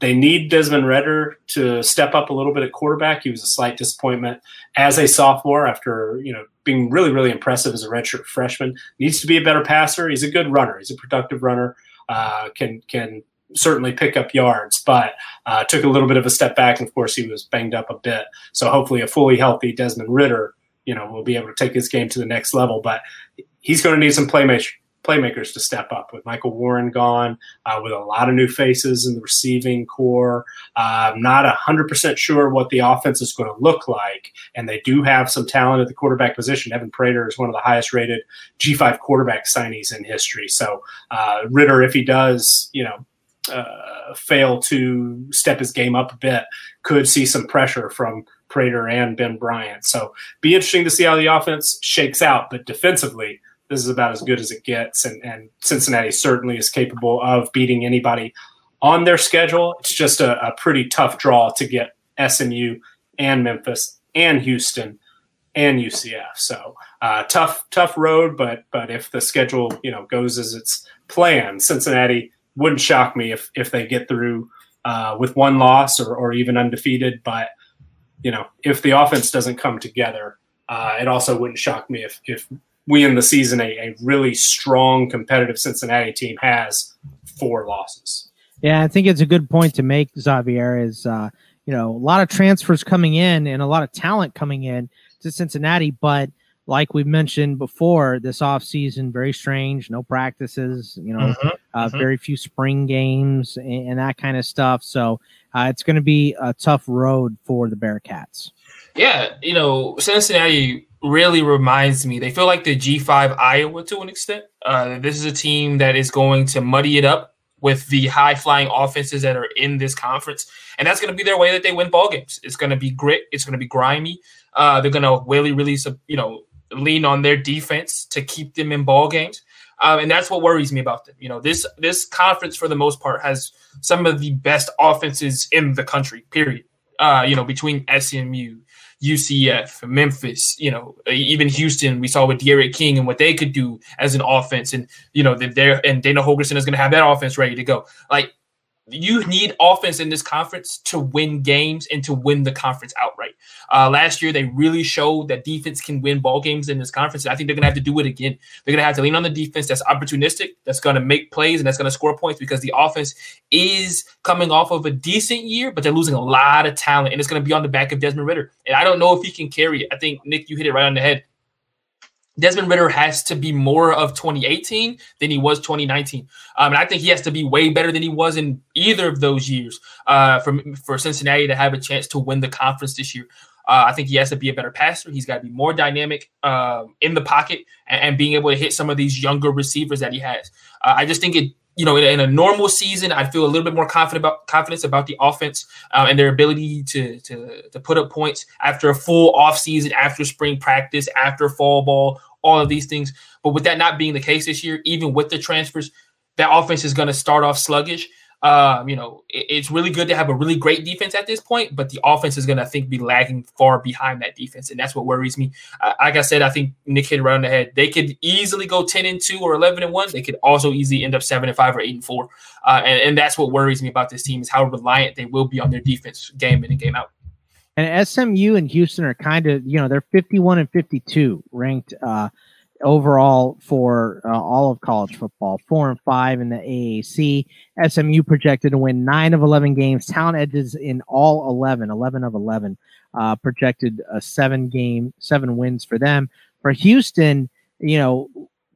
They need Desmond Ridder to step up a little bit at quarterback. He was a slight disappointment as a sophomore after you know being really, really impressive as a redshirt freshman. Needs to be a better passer. He's a good runner. He's a productive runner. Uh, can can certainly pick up yards, but uh, took a little bit of a step back. And of course, he was banged up a bit. So hopefully, a fully healthy Desmond Ridder, you know, will be able to take his game to the next level. But he's going to need some playmakers playmakers to step up with Michael Warren gone, uh, with a lot of new faces in the receiving core. Uh, I'm not 100% sure what the offense is going to look like. And they do have some talent at the quarterback position. Evan Prater is one of the highest rated G5 quarterback signees in history. So uh, Ridder, if he does, you know, uh, fail to step his game up a bit, could see some pressure from Prater and Ben Bryant. So be interesting to see how the offense shakes out. But defensively, this is about as good as it gets. And, and Cincinnati certainly is capable of beating anybody on their schedule. It's just a, a pretty tough draw to get SMU and Memphis and Houston and UCF. So uh, tough, tough road. But but if the schedule you know goes as it's planned, Cincinnati wouldn't shock me if if they get through uh, with one loss or, or even undefeated. But you know if the offense doesn't come together, uh, it also wouldn't shock me if if we in the season a, a really strong competitive Cincinnati team has four losses. Yeah, I think it's a good point to make, Xavier. Is uh, you know a lot of transfers coming in and a lot of talent coming in to Cincinnati, but like we mentioned before, this off season very strange. No practices, you know, mm-hmm, uh, mm-hmm. very few spring games and, and that kind of stuff. So uh, it's going to be a tough road for the Bearcats. Yeah, you know, Cincinnati really reminds me. They feel like the G5 Iowa to an extent. Uh, this is a team that is going to muddy it up with the high flying offenses that are in this conference, and that's going to be their way that they win ball games. It's going to be grit. It's going to be grimy. Uh, they're going to really, really, you know, lean on their defense to keep them in ball games. Um, and that's what worries me about them. You know, this this conference for the most part has some of the best offenses in the country. Period. Uh, you know, between SMU, UCF, Memphis, you know, even Houston, we saw with D'Eriq King and what they could do as an offense. And, you know, they're, and Dana Holgorsen is going to have that offense ready to go. Like, you need offense in this conference to win games and to win the conference outright. Uh, last year, they really showed that defense can win ball games in this conference. I think they're going to have to do it again. They're going to have to lean on the defense that's opportunistic, that's going to make plays, and that's going to score points because the offense is coming off of a decent year, but they're losing a lot of talent, and it's going to be on the back of Desmond Ridder. And I don't know if he can carry it. I think, Nick, you hit it right on the head. Desmond Ridder has to be more of 2018 than he was 2019. Um, and I think he has to be way better than he was in either of those years uh, for, for Cincinnati to have a chance to win the conference this year. Uh, I think he has to be a better passer. He's got to be more dynamic um, in the pocket and, and, being able to hit some of these younger receivers that he has. Uh, I just think it, you know, in, in, a normal season, I'd feel a little bit more confident about confidence about the offense um, and their ability to, to to put up points after a full offseason, after spring practice, after fall ball, all of these things. But with that not being the case this year, even with the transfers, that offense is going to start off sluggish. Um, you know, it, it's really good to have a really great defense at this point, but the offense is going to, I think, be lagging far behind that defense, and that's what worries me. Uh, like I said, I think Nick hit around the head. They could easily go ten and two or eleven and one. They could also easily end up seven and five or eight and four, uh, and, and that's what worries me about this team is how reliant they will be on their defense game in and game out. And SMU and Houston are kind of, you know, they're 51 and 52 ranked uh, overall for uh, all of college football, four and five in the AAC. SMU projected to win nine of 11 games. Talent edges in all 11, 11 of 11, uh, projected a seven game, seven wins for them. For Houston, you know,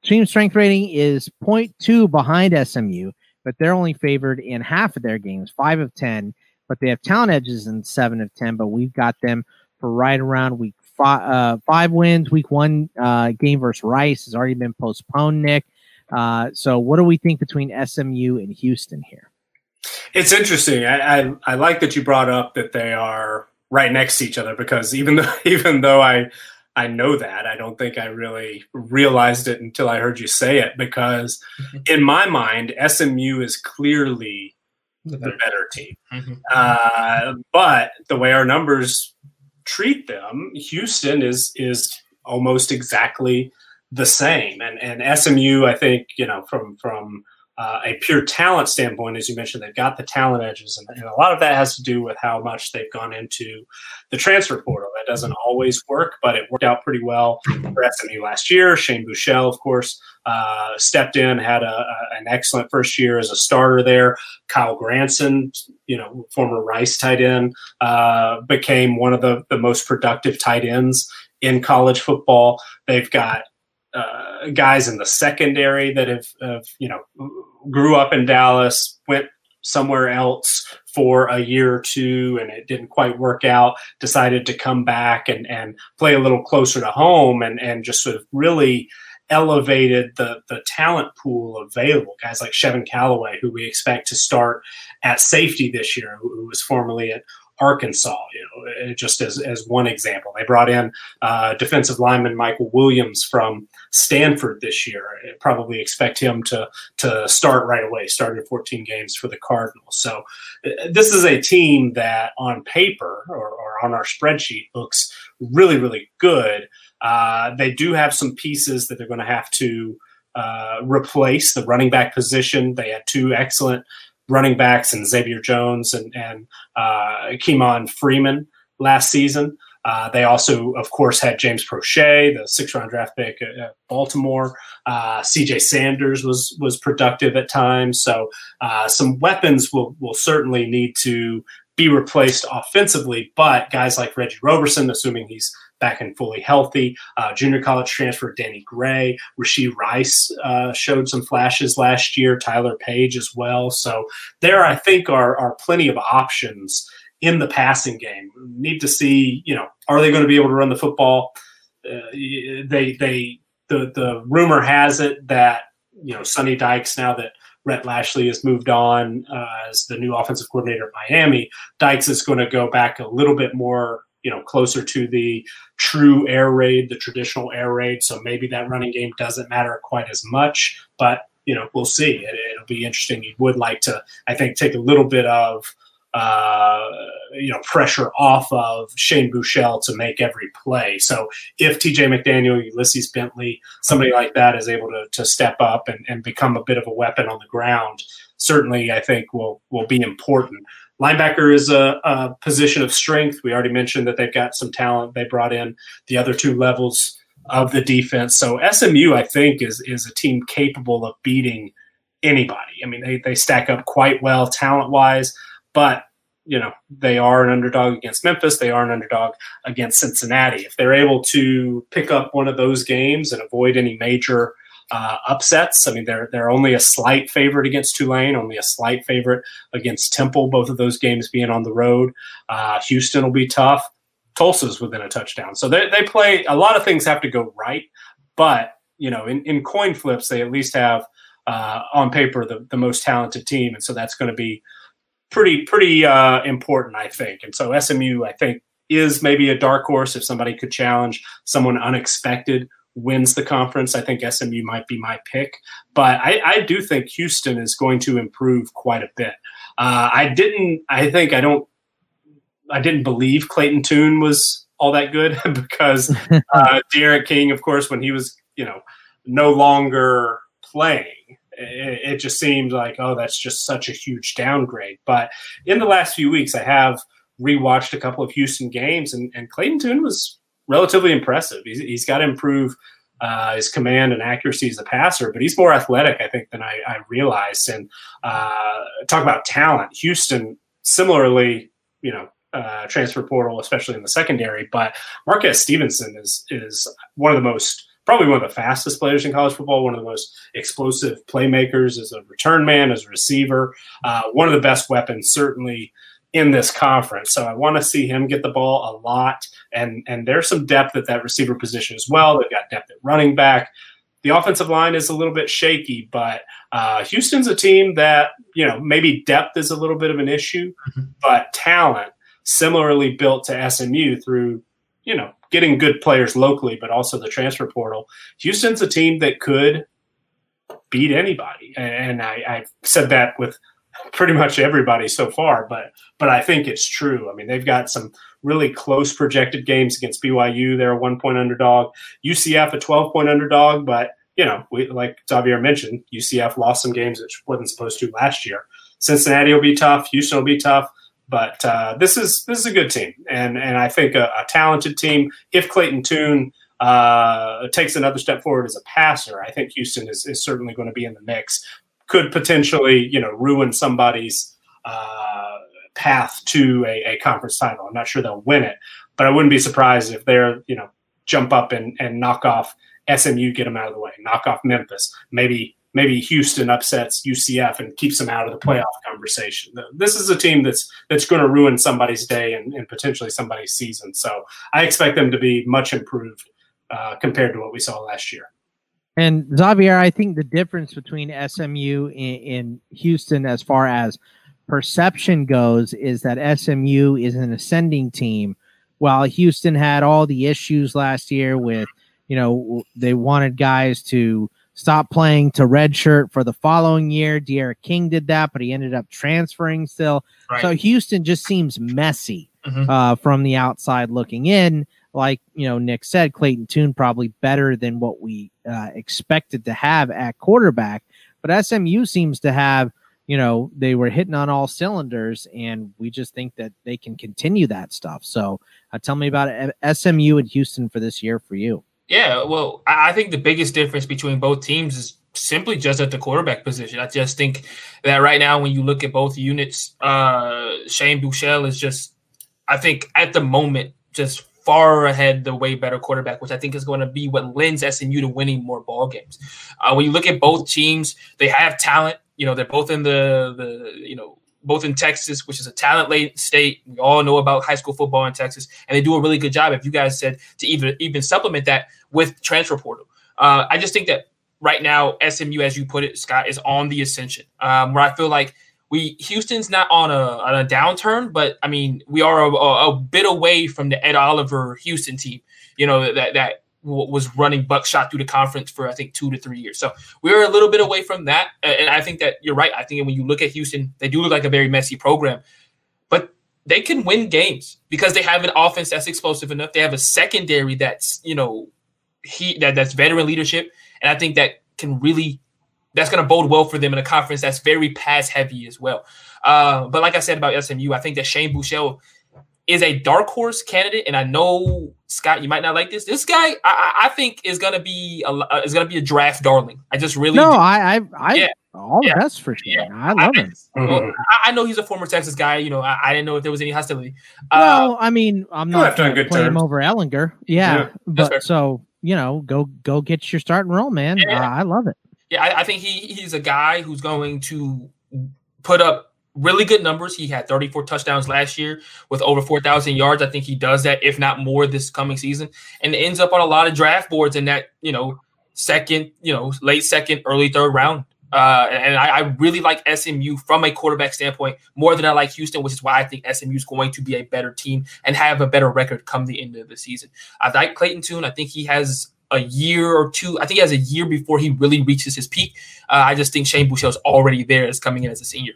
team strength rating is 0.2 behind SMU, but they're only favored in half of their games, five of 10 but they have talent edges in seven of 10, but we've got them for right around week five, uh, five wins. Week one uh, game versus Rice has already been postponed, Nick. Uh, so what do we think between SMU and Houston here? It's interesting. I, I, I like that you brought up that they are right next to each other because even though even though I I know that I don't think I really realized it until I heard you say it because in my mind SMU is clearly the better team. Mm-hmm. Uh, but the way our numbers treat them, Houston is is almost exactly the same. And and SMU, I think, you know, from from uh, a pure talent standpoint, as you mentioned, they've got the talent edges, and, and, a lot of that has to do with how much they've gone into the transfer portal. That doesn't always work, but it worked out pretty well for SMU last year. Shane Buechele, of course, uh, stepped in, had a, a, an excellent first year as a starter there. Kylen Granson, you know, former Rice tight end, uh, became one of the, the most productive tight ends in college football. They've got uh, guys in the secondary that have, have, you know, grew up in Dallas, went somewhere else for a year or two and it didn't quite work out, decided to come back and, and play a little closer to home and, and just sort of really elevated the, the talent pool available. Guys like Chevin Calloway, who we expect to start at safety this year, who was formerly at Arkansas, you know, just as, as one example. They brought in uh, defensive lineman Michael Williams from Stanford this year. I probably expect him to to start right away. Started 14 games for the Cardinals. So uh, this is a team that, on paper or, or on our spreadsheet, looks really really good. Uh, they do have some pieces that they're going to have to uh, replace the running back position. They had two excellent running backs and Xavier Jones and, and uh, Freeman last season. Uh, they also, of course, had James Proche, the six-round draft pick at Baltimore. Uh, C.J. Sanders was was productive at times, so uh, some weapons will will certainly need to be replaced offensively. But guys like Reggie Roberson, assuming he's back and fully healthy. Uh, junior college transfer Danny Gray, Rashee Rice uh, showed some flashes last year. Tyler Page as well. So there, I think, are are plenty of options in the passing game. Need to see, you know, are they going to be able to run the football? Uh, they they the the rumor has it that you know Sonny Dykes now that Rhett Lashlee has moved on uh, as the new offensive coordinator at Miami. Dykes is going to go back a little bit more you know closer to the true air raid the traditional air raid so maybe that running game doesn't matter quite as much but you know we'll see it, will be interesting you would like to i think take a little bit of uh, you know pressure off of Shane Buechele to make every play. So if TJ McDaniel, Ulysses Bentley, somebody like that is able to, to step up and, and become a bit of a weapon on the ground, certainly I think will will be important. Linebacker is a, a, position of strength. We already mentioned that they've got some talent. They brought in the other two levels of the defense. So SMU, I think, is is a team capable of beating anybody. I mean, they, they stack up quite well talent wise, but you know they are an underdog against Memphis. They are an underdog against Cincinnati. If they're able to pick up one of those games and avoid any major uh, upsets, I mean they're they're only a slight favorite against Tulane, only a slight favorite against Temple. Both of those games being on the road. Uh, Houston will be tough. Tulsa's within a touchdown, so they they play. A lot of things have to go right, but you know in, in coin flips they at least have uh, on paper the, the most talented team, and so that's going to be pretty pretty uh, important, I think. And so SMU, I think, is maybe a dark horse if somebody could challenge someone unexpected wins the conference. I think SMU might be my pick, but I, I do think Houston is going to improve quite a bit. Uh, I didn't. I think I don't. I didn't believe Clayton Tune was all that good because uh, D'Eriq King, of course, when he was you know no longer playing it, it just seemed like, oh, that's just such a huge downgrade. But in the last few weeks, I have rewatched a couple of Houston games, and, and Clayton Tune was relatively impressive. he's, he's got to improve uh, his command and accuracy as a passer, but he's more athletic, I think, than I, I realized. And uh, talk about talent, Houston similarly, you know, uh, transfer portal, especially in the secondary. But Marquez Stevenson is is one of the most probably one of the fastest players in college football, one of the most explosive playmakers as a return man, as a receiver, uh, one of the best weapons, certainly in this conference. So I want to see him get the ball a lot. And, and there's some depth at that receiver position as well. They've got depth at running back. The offensive line is a little bit shaky, but uh, Houston's a team that, you know, maybe depth is a little bit of an issue, mm-hmm. but talent similarly built to SMU through, you know, getting good players locally, but also the transfer portal. Houston's a team that could beat anybody, and I, I've said that with pretty much everybody so far, but but I think it's true. I mean, they've got some really close projected games against BYU. They're a one point underdog. UCF a twelve point underdog, but you know, we, like Xavier mentioned, UCF lost some games which wasn't supposed to last year. Cincinnati will be tough. Houston will be tough. But uh, this is this is a good team, and and I think a, a talented team. If Clayton Tune uh, takes another step forward as a passer, I think Houston is, is certainly going to be in the mix. Could potentially, you know, ruin somebody's uh, path to a, a, conference title. I'm not sure they'll win it, but I wouldn't be surprised if they're, you know, jump up and, and knock off SMU, get them out of the way, knock off Memphis, maybe maybe Houston upsets UCF and keeps them out of the playoff conversation. This is a team that's that's going to ruin somebody's day and, and potentially somebody's season. So I expect them to be much improved uh, compared to what we saw last year. And Xavier, I think the difference between SMU in, Houston, as far as perception goes, is that SMU is an ascending team, while Houston had all the issues last year with, you know, they wanted guys to stop playing to redshirt for the following year. D'Eriq King did that, but he ended up transferring still. Right. So Houston just seems messy mm-hmm. uh, from the outside looking in. Like you know, Nick said, Clayton Tune probably better than what we uh, expected to have at quarterback, but SMU seems to have. You know, they were hitting on all cylinders, and we just think that they can continue that stuff. So, uh, tell me about. SMU and Houston for this year for you. Yeah, well, I think the biggest difference between both teams is simply just at the quarterback position. I just think that right now, when you look at both units, uh, Shane Buechele is just, I think at the moment, just far ahead the way better quarterback, which I think is going to be what lends SMU to winning more ball games. Uh, when you look at both teams, they have talent. You know, they're both in the the you know both in Texas, which is a talent laden state. We all know about high school football in Texas, and they do a really good job. If you guys said to even even supplement that with transfer portal, uh, I just think that right now SMU, as you put it, Scott, is on the ascension. Um, where I feel like we Houston's not on a on a downturn, but I mean we are a, a, a bit away from the Ed Oliver Houston team. You know that that was running buckshot through the conference for I think two to three years. So we're a little bit away from that, and I think that you're right. I think when you look at Houston, they do look like a very messy program, but they can win games because they have an offense that's explosive enough. They have a secondary that's you know he that that's veteran leadership, and I think that can really that's going to bode well for them in a conference that's very pass heavy as well. Uh, but like I said about SMU, I think that Shane Buechele is a dark horse candidate, and I know Scott, you might not like this. This guy, I, I think, is gonna be a, uh, is gonna be a draft darling. I just really no, do. I, I, I yeah. all yeah. best for sure. Yeah. I love I, him. Well, I, know he's a former Texas guy. You know, I, I, didn't know if there was any hostility. Well, uh, I mean, I'm not going to play terms. him over Ehlinger. Yeah, yeah but so you know, go go get your starting role, man. Uh, I love it. Yeah, I, think he he's a guy who's going to put up really good numbers. He had 34 touchdowns last year with over 4,000 yards. I think he does that, if not more, this coming season, and ends up on a lot of draft boards in that you know second, you know, late second, early third round. Uh, and I, I, really like SMU from a quarterback standpoint more than I like Houston, which is why I think SMU is going to be a better team and have a better record come the end of the season. I like Clayton Tune. I think he has a year or two. I think he has a year before he really reaches his peak. Uh, I just think Shane Buechele is already there as coming in as a senior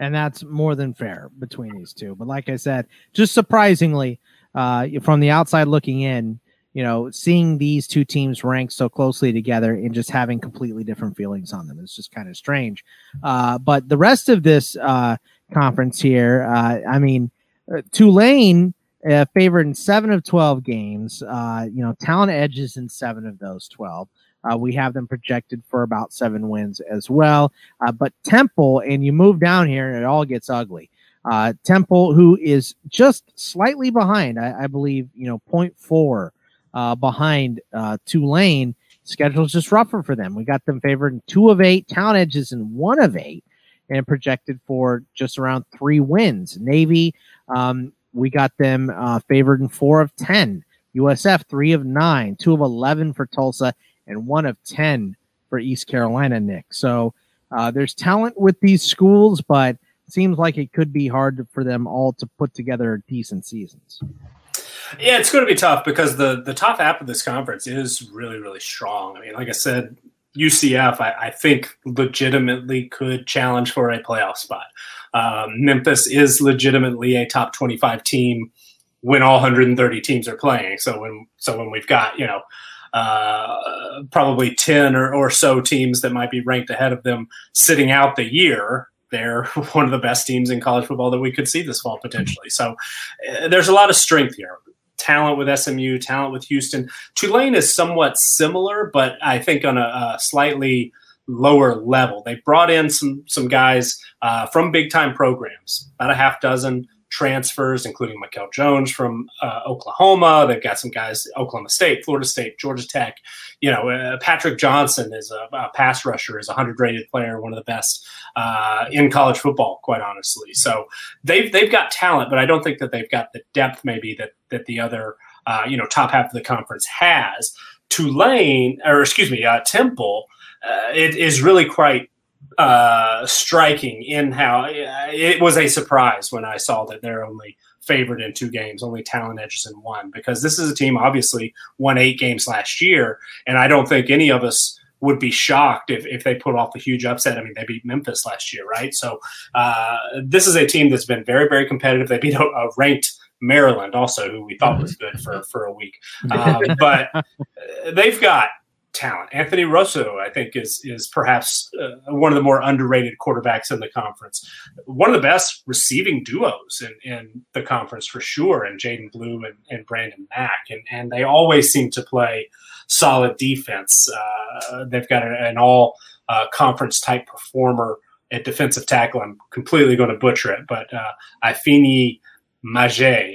and that's more than fair between these two. But like I said, just surprisingly, uh, from the outside looking in, you know, seeing these two teams ranked so closely together and just having completely different feelings on them is just kind of strange. Uh, but the rest of this uh, conference here, uh, I mean, uh, Tulane uh, favored in seven of 12 games, uh, you know, talent edges in seven of those 12. Uh, we have them projected for about seven wins as well. Uh, but Temple, and you move down here and it all gets ugly. Uh, Temple, who is just slightly behind, I, I believe, you know, 0.4 uh, behind uh, Tulane. Schedule's just rougher for them. We got them favored in two of eight, Talent Edges in one of eight, and projected for just around three wins. Navy, um, we got them uh, favored in four of 10. USF, three of nine, two of 11 for Tulsa, and one of 10 for East Carolina, Nick. So uh, there's talent with these schools, but seems like it could be hard for them all to put together decent seasons. Yeah, it's going to be tough because the the top half of this conference is really really strong. I mean, like I said, UCF I, I think legitimately could challenge for a playoff spot. Um, Memphis is legitimately a top twenty five team when all 130 teams are playing. So when so when we've got you know uh, probably 10 or, or so teams that might be ranked ahead of them sitting out the year they're one of the best teams in college football that we could see this fall potentially. So uh, there's a lot of strength here. Talent with SMU, talent with Houston. Tulane is somewhat similar, but I think on a, a slightly lower level. They brought in some some guys uh, from big time programs, about a half dozen transfers, including Mikel Jones from uh, Oklahoma. They've got some guys, Oklahoma State, Florida State, Georgia Tech. You know, uh, Patrick Johnson is a, a, pass rusher, is a hundred rated player, one of the best uh, in college football, quite honestly. So they've they've got talent, but I don't think that they've got the depth maybe that that the other uh, you know top half of the conference has. Tulane, or excuse me, uh, Temple, uh, it is really quite uh, striking in how it was a surprise when I saw that they're only favored in two games, only talent edges in one, because this is a team obviously won eight games last year, and I don't think any of us would be shocked if, if they put off the huge upset. I mean, they beat Memphis last year, right? So uh, this is a team that's been very, very competitive. They beat a, a ranked Maryland also, who we thought was good for for a week, um, but they've got talent. Anthony Russo, I think, is is perhaps uh, one of the more underrated quarterbacks in the conference. One of the best receiving duos in, in the conference for sure, and Jadan Blue and, and Branden Mack, and and they always seem to play solid defense. Uh, they've got an all uh, conference type performer at defensive tackle. I'm completely going to butcher it, but uh, Ifeanyi Maijeh.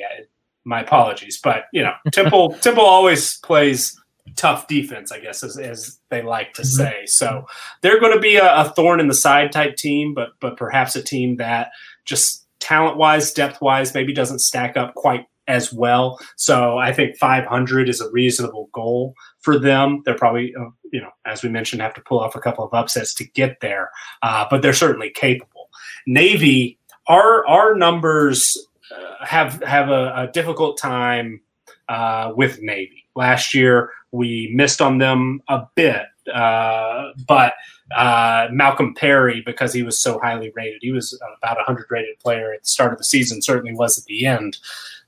My apologies, but you know, Temple Temple always plays tough defense, I guess, as, as they like to mm-hmm. say. So they're going to be a, a, thorn in the side type team, but but perhaps a team that just talent wise, depth wise, maybe doesn't stack up quite as well. So I think 500 is a reasonable goal for them. They're probably, uh, you know, as we mentioned, have to pull off a couple of upsets to get there, uh, but they're certainly capable. Navy, our our numbers uh, have have a, a difficult time uh, with Navy. Last year, we missed on them a bit, uh, but uh, Malcolm Perry, because he was so highly rated, he was about a hundred rated player at the start of the season. Certainly was at the end.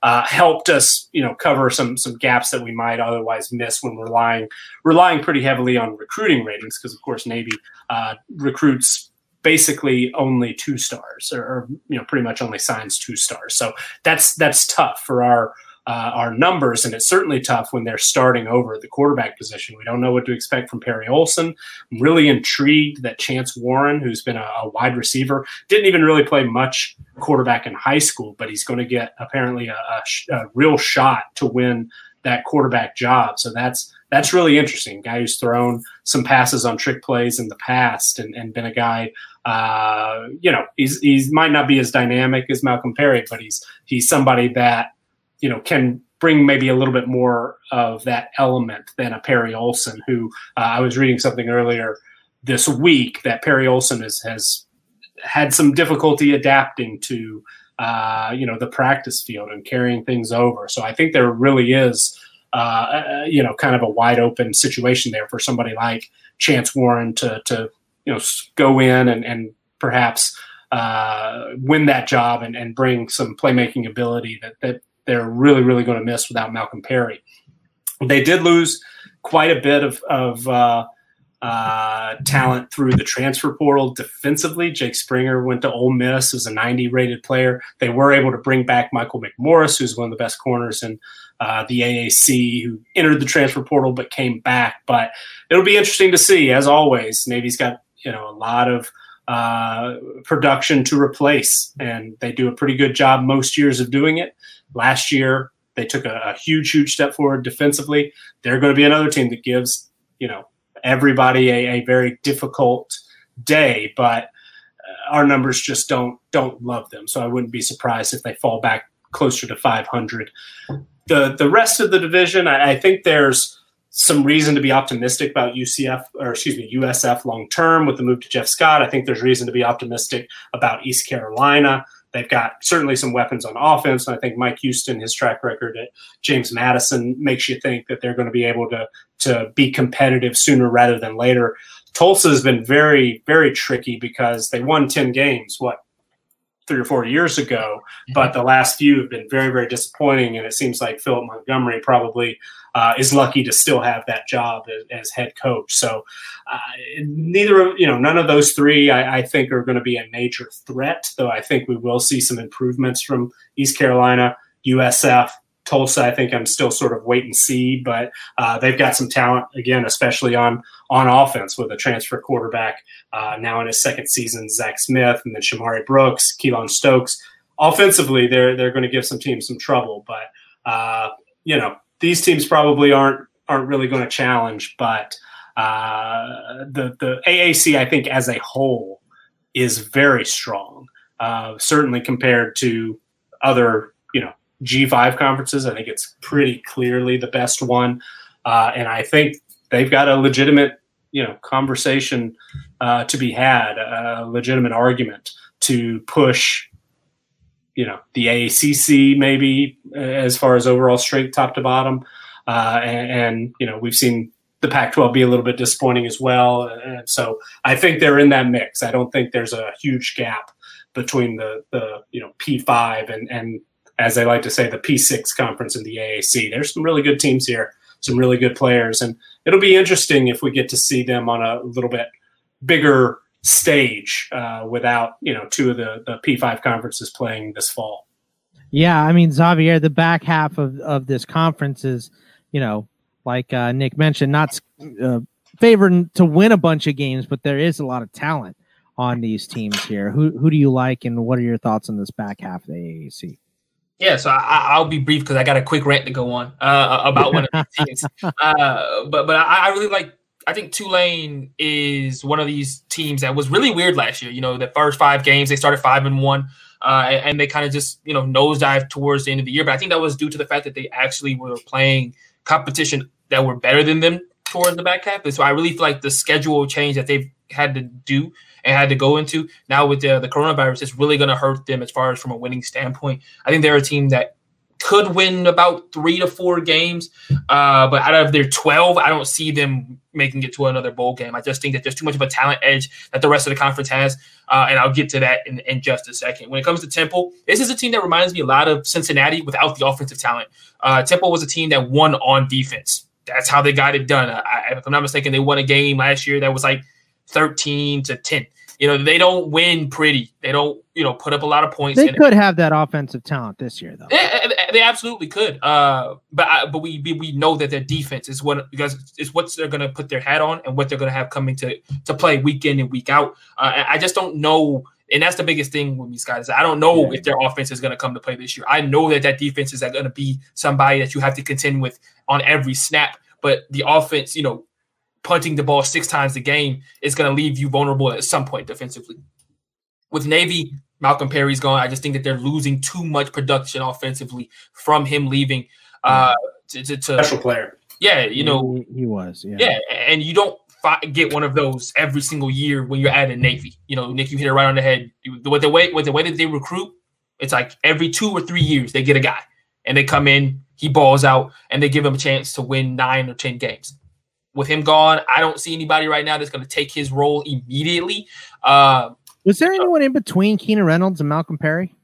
Uh, helped us, you know, cover some some gaps that we might otherwise miss when relying relying pretty heavily on recruiting ratings, because of course Navy uh, recruits basically only two stars, or, or you know, pretty much only signs two stars. So that's that's tough for our uh, our numbers, and it's certainly tough when they're starting over at the quarterback position. We don't know what to expect from Perry Olsen. I'm really intrigued that Chance Warren, who's been a, a wide receiver, didn't even really play much quarterback in high school, but he's going to get apparently a, a, a real shot to win that quarterback job. So that's that's really interesting. Guy who's thrown some passes on trick plays in the past and, and been a guy. Uh, you know, he's he's might not be as dynamic as Malcolm Perry, but he's he's somebody that you know can bring maybe a little bit more of that element than a Perry Olsen, who uh, I was reading something earlier this week that Perry Olsen has has had some difficulty adapting to uh, you know the practice field and carrying things over. So I think there really is uh, uh you know kind of a wide open situation there for somebody like Chance Warren to to you know go in and, and perhaps uh, win that job and, and bring some playmaking ability that, that they're really, really going to miss without Malcolm Perry. They did lose quite a bit of, of uh, uh, talent through the transfer portal defensively. Jake Springer went to Ole Miss as a 90 rated player. They were able to bring back Michael McMorris, who's one of the best corners in uh, the AAC, who entered the transfer portal but came back. But it'll be interesting to see. As always, Navy's got you know a lot of uh, production to replace, and they do a pretty good job most years of doing it. Last year, they took a, a huge, huge step forward defensively. They're going to be another team that gives you know everybody a, a very difficult day, but uh, our numbers just don't don't love them. So I wouldn't be surprised if they fall back closer to 500. The the rest of the division, I, I think there's some reason to be optimistic about UCF or excuse me USF long term with the move to Jeff Scott. I think there's reason to be optimistic about East Carolina. They've got certainly some weapons on offense. And I think Mike Houston, his track record at James Madison makes you think that they're going to be able to, to be competitive sooner rather than later. Tulsa has been very, very tricky because they won 10 games, what, three or four years ago, mm-hmm. but the last few have been very, very disappointing. And it seems like Philip Montgomery probably uh, is lucky to still have that job as, as head coach. So uh, neither of you know none of those three I, I think are going to be a major threat. Though I think we will see some improvements from East Carolina, USF. Tulsa, I think I'm still sort of wait and see, but uh, they've got some talent again, especially on on offense with a transfer quarterback uh, now in his second season, Zach Smith, and then Shamari Brooks, Keylon Stokes. Offensively, they're they're going to give some teams some trouble, but uh, you know these teams probably aren't aren't really going to challenge, but uh, the the AAC I think as a whole is very strong, uh, certainly compared to other you know G5 conferences. I think it's pretty clearly the best one, uh, and I think they've got a legitimate you know conversation uh, to be had, a legitimate argument to push you know the AACC maybe as far as overall strength top to bottom, uh, and, and, you know we've seen the Pac-12 be a little bit disappointing as well, and so I think they're in that mix. I don't think there's a huge gap between the the you know P5 and and as they like to say the P6 conference and the AAC. There's some really good teams here, some really good players, and it'll be interesting if we get to see them on a little bit bigger stage uh, without you know two of the the P5 conferences playing this fall. Yeah, I mean Xavier, the back half of of this conference is you know like uh, Nick mentioned, not uh, favored to win a bunch of games, but there is a lot of talent on these teams here. Who who do you like, and what are your thoughts on this back half of the AAC? Yeah, so I, will be brief because I got a quick rant to go on uh, about one of these teams. Uh, but but I, I, really like I think Tulane is one of these teams that was really weird last year. You know, the first five games they started five and one, uh, and they kind of just you know nosedive towards the end of the year. But I think that was due to the fact that they actually were playing competition that were better than them towards the back half. And so I really feel like the schedule change that they've had to do and had to go into now with the, the coronavirus is really going to hurt them as far as from a winning standpoint. I think they're a team that could win about three to four games. Uh, but out of their 12, I don't see them making it to another bowl game. I just think that there's too much of a talent edge that the rest of the conference has. Uh, and I'll get to that in, in, just a second. When it comes to Temple, this is a team that reminds me a lot of Cincinnati without the offensive talent. Uh, Temple was a team that won on defense. That's how they got it done. I, if I'm not mistaken, they won a game last year that was like 13 to 10. You know, they don't win pretty. They don't, you know, put up a lot of points. They could have that offensive talent this year, though. They, they absolutely could. Uh, but I, but we we know that their defense is what because it's what they're going to put their hat on and what they're going to have coming to to play week in and week out. Uh, I just don't know and that's the biggest thing with these guys. I don't know yeah. if their offense is going to come to play this year. I know that that defense is going to be somebody that you have to contend with on every snap. But the offense, you know, punting the ball six times a game is going to leave you vulnerable at some point defensively. With Navy, Malcolm Perry's gone. I just think that they're losing too much production offensively from him leaving. Uh, to, to, to special player. Yeah, you know he, he was. Yeah. yeah, and you don't get one of those every single year when you're at a Navy. You know, Nick, you hit it right on the head. With the way with the way that they recruit, it's like every two or three years they get a guy and they come in, he balls out, and they give him a chance to win nine or ten games. With him gone, I don't see anybody right now that's going to take his role immediately. Uh, Was there anyone in between Keenan Reynolds and Malcolm Perry?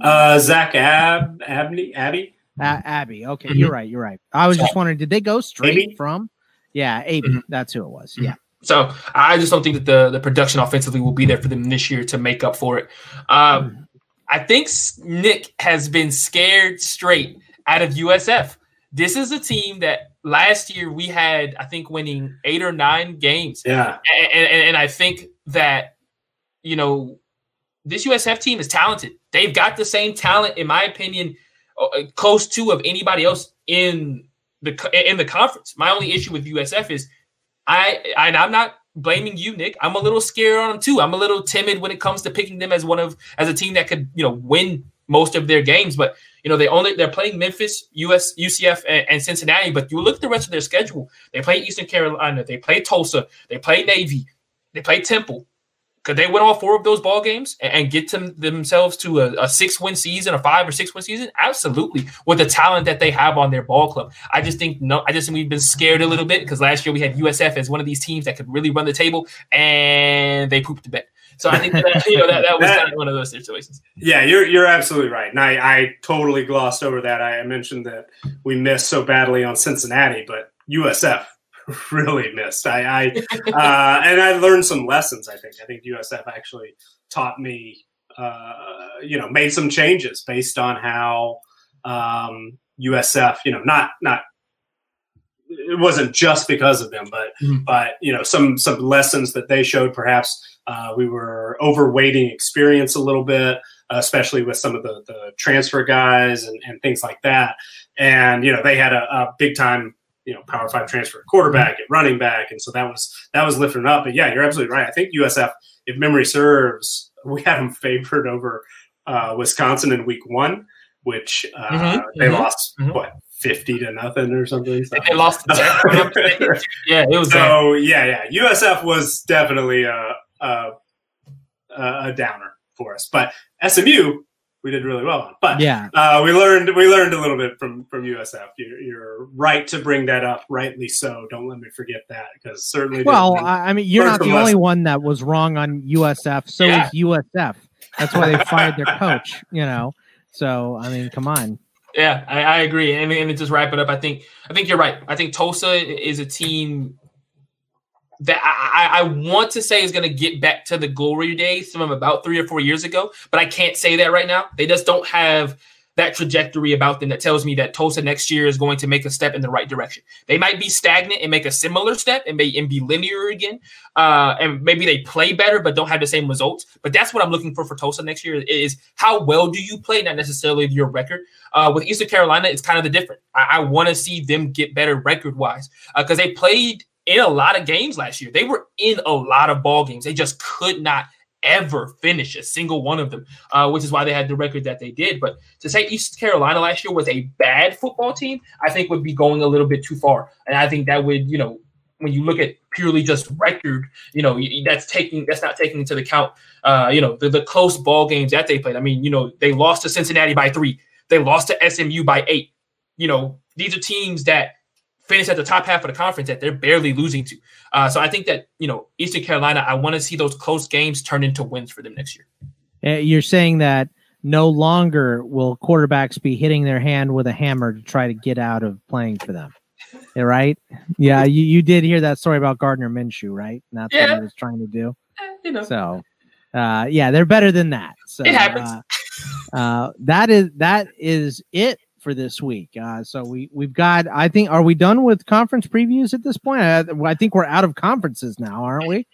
Uh, Zach Ab Abney Abby. Uh, Abby. Okay, mm-hmm. you're right. You're right. I was just wondering, did they go straight Abby? from? Yeah, AB. Mm-hmm. That's who it was. Mm-hmm. Yeah. So I just don't think that the the production offensively will be there for them this year to make up for it. Um, mm-hmm. I think Nick has been scared straight out of USF. This is a team that last year we had, I think, winning eight or nine games. Yeah, and, and, and I think that you know this USF team is talented. They've got the same talent, in my opinion, uh, close to of anybody else in the in the conference. My only issue with USF is I and I'm not blaming you, Nick. I'm a little scared on them too. I'm a little timid when it comes to picking them as one of as a team that could you know win most of their games. But you know they only they're playing Memphis, US, UCF, and, and Cincinnati. But you look at the rest of their schedule. They play Eastern Carolina. They play Tulsa. They play Navy. They play Temple could they win all four of those ball games and, and get to themselves to a, a six win season, a five or six win season? Absolutely, with the talent that they have on their ball club. I just think no, I just think we've been scared a little bit because last year we had USF as one of these teams that could really run the table, and they pooped the bed. So I think that you know that, that was kind of one of those situations. Yeah, you're you're absolutely right, and I, I totally glossed over that. I mentioned that we missed so badly on Cincinnati, but USF really missed. I, I uh, and I learned some lessons. I think. I think USF actually taught me, uh, you know, made some changes based on how um, USF, you know, not not. It wasn't just because of them, but mm-hmm. but you know some some lessons that they showed. Perhaps uh, we were overweighting experience a little bit, especially with some of the the transfer guys and, and things like that. And you know they had a, a big time you know power five transfer quarterback at running back, and so that was that was lifting up. But yeah, you're absolutely right. I think USF, if memory serves, we had them favored over uh, Wisconsin in week one, which uh, mm-hmm, they mm-hmm, lost mm-hmm. what fifty to nothing or something. So. They lost. yeah, it was. So yeah, yeah, USF was definitely a, a a downer for us, but SMU we did really well on. But yeah, uh, we learned we learned a little bit from from USF. You're, you're, right to bring that up, rightly so. Don't let me forget that because certainly. Well, I mean, you're not the only one that was wrong on USF. So yeah. is USF. That's why they fired their coach. You know, so I mean, come on. Yeah, I, I agree. And, and to just wrap it up, I think I think you're right. I think Tulsa is a team that I, I, want to say is going to get back to the glory days from about three or four years ago, but I can't say that right now. They just don't have that trajectory about them that tells me that Tulsa next year is going to make a step in the right direction. They might be stagnant and make a similar step and, may, and be linear again. Uh, and maybe they play better but don't have the same results. But that's what I'm looking for for Tulsa next year is how well do you play, not necessarily your record. Uh, with Eastern Carolina, it's kind of the different. I, I want to see them get better record wise because uh, they played – in a lot of games last year. They were in a lot of ball games. They just could not ever finish a single one of them, uh, which is why they had the record that they did. But to say East Carolina last year was a bad football team, I think would be going a little bit too far. And I think that would, you know, when you look at purely just record, you know, that's taking that's not taking into account, uh, you know, the, the close ball games that they played. I mean, you know, they lost to Cincinnati by three, they lost to SMU by eight. You know, these are teams that finish at the top half of the conference that they're barely losing to. Uh, so I think that you know Eastern Carolina, I want to see those close games turn into wins for them next year. Uh, you're saying that no longer will quarterbacks be hitting their hand with a hammer to try to get out of playing for them. Right? Yeah, you, you did hear that story about Gardner Minshew, right? And that's yeah. what he was trying to do. you know. So, uh, yeah, they're better than that. So It happens. Uh, uh, that is that is it for this week. Uh, so we we've got. I think are we done with conference previews at this point? I, I think we're out of conferences now, aren't we?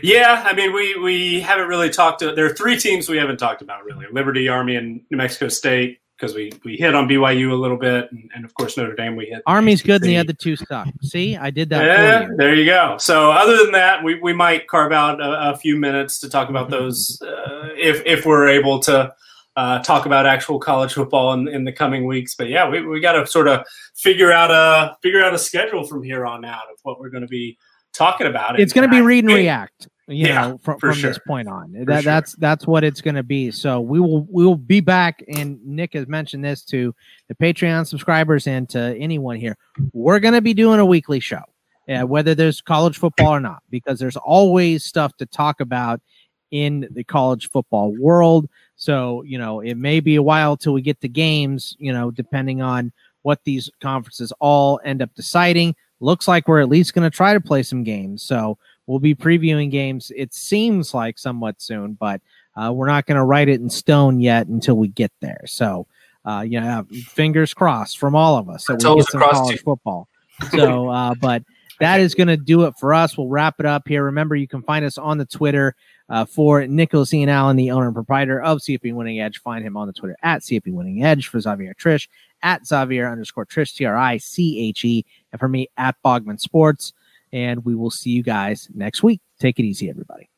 Yeah, I mean, we we haven't really talked to. There are three teams we haven't talked about really: Liberty, Army, and New Mexico State. Because we we hit on BYU a little bit, and, and of course Notre Dame. We hit Army's good, and the other two suck. See, I did that. Yeah, you. there you go. So other than that, we, we might carve out a, a few minutes to talk about those uh, if if we're able to uh, talk about actual college football in, in the coming weeks. But yeah, we, we got to sort of figure out a figure out a schedule from here on out of what we're going to be talking about. It's going to be read and react. You Yeah, know, from, from this point on, For that, sure. that's that's what it's going to be. So we will we will be back, and Nick has mentioned this to the Patreon subscribers and to anyone here. We're going to be doing a weekly show, uh, whether there's college football or not, because there's always stuff to talk about in the college football world. So you know, it may be a while till we get the games. You know, depending on what these conferences all end up deciding. Looks like we're at least going to try to play some games. So we'll be previewing games. It seems like somewhat soon, but uh, we're not going to write it in stone yet until we get there. So, uh, you know, fingers crossed from all of us that we get some college too. football. So, uh, but that is going to do it for us. We'll wrap it up here. Remember, you can find us on the Twitter uh, for Nicholas Ian Allen, the owner and proprietor of CFP Winning Edge. Find him on the Twitter at CFP Winning Edge for Xavier Triche at Xavier underscore Triche T R I C H E, and for me at Bogman Sports. And we will see you guys next week. Take it easy, everybody.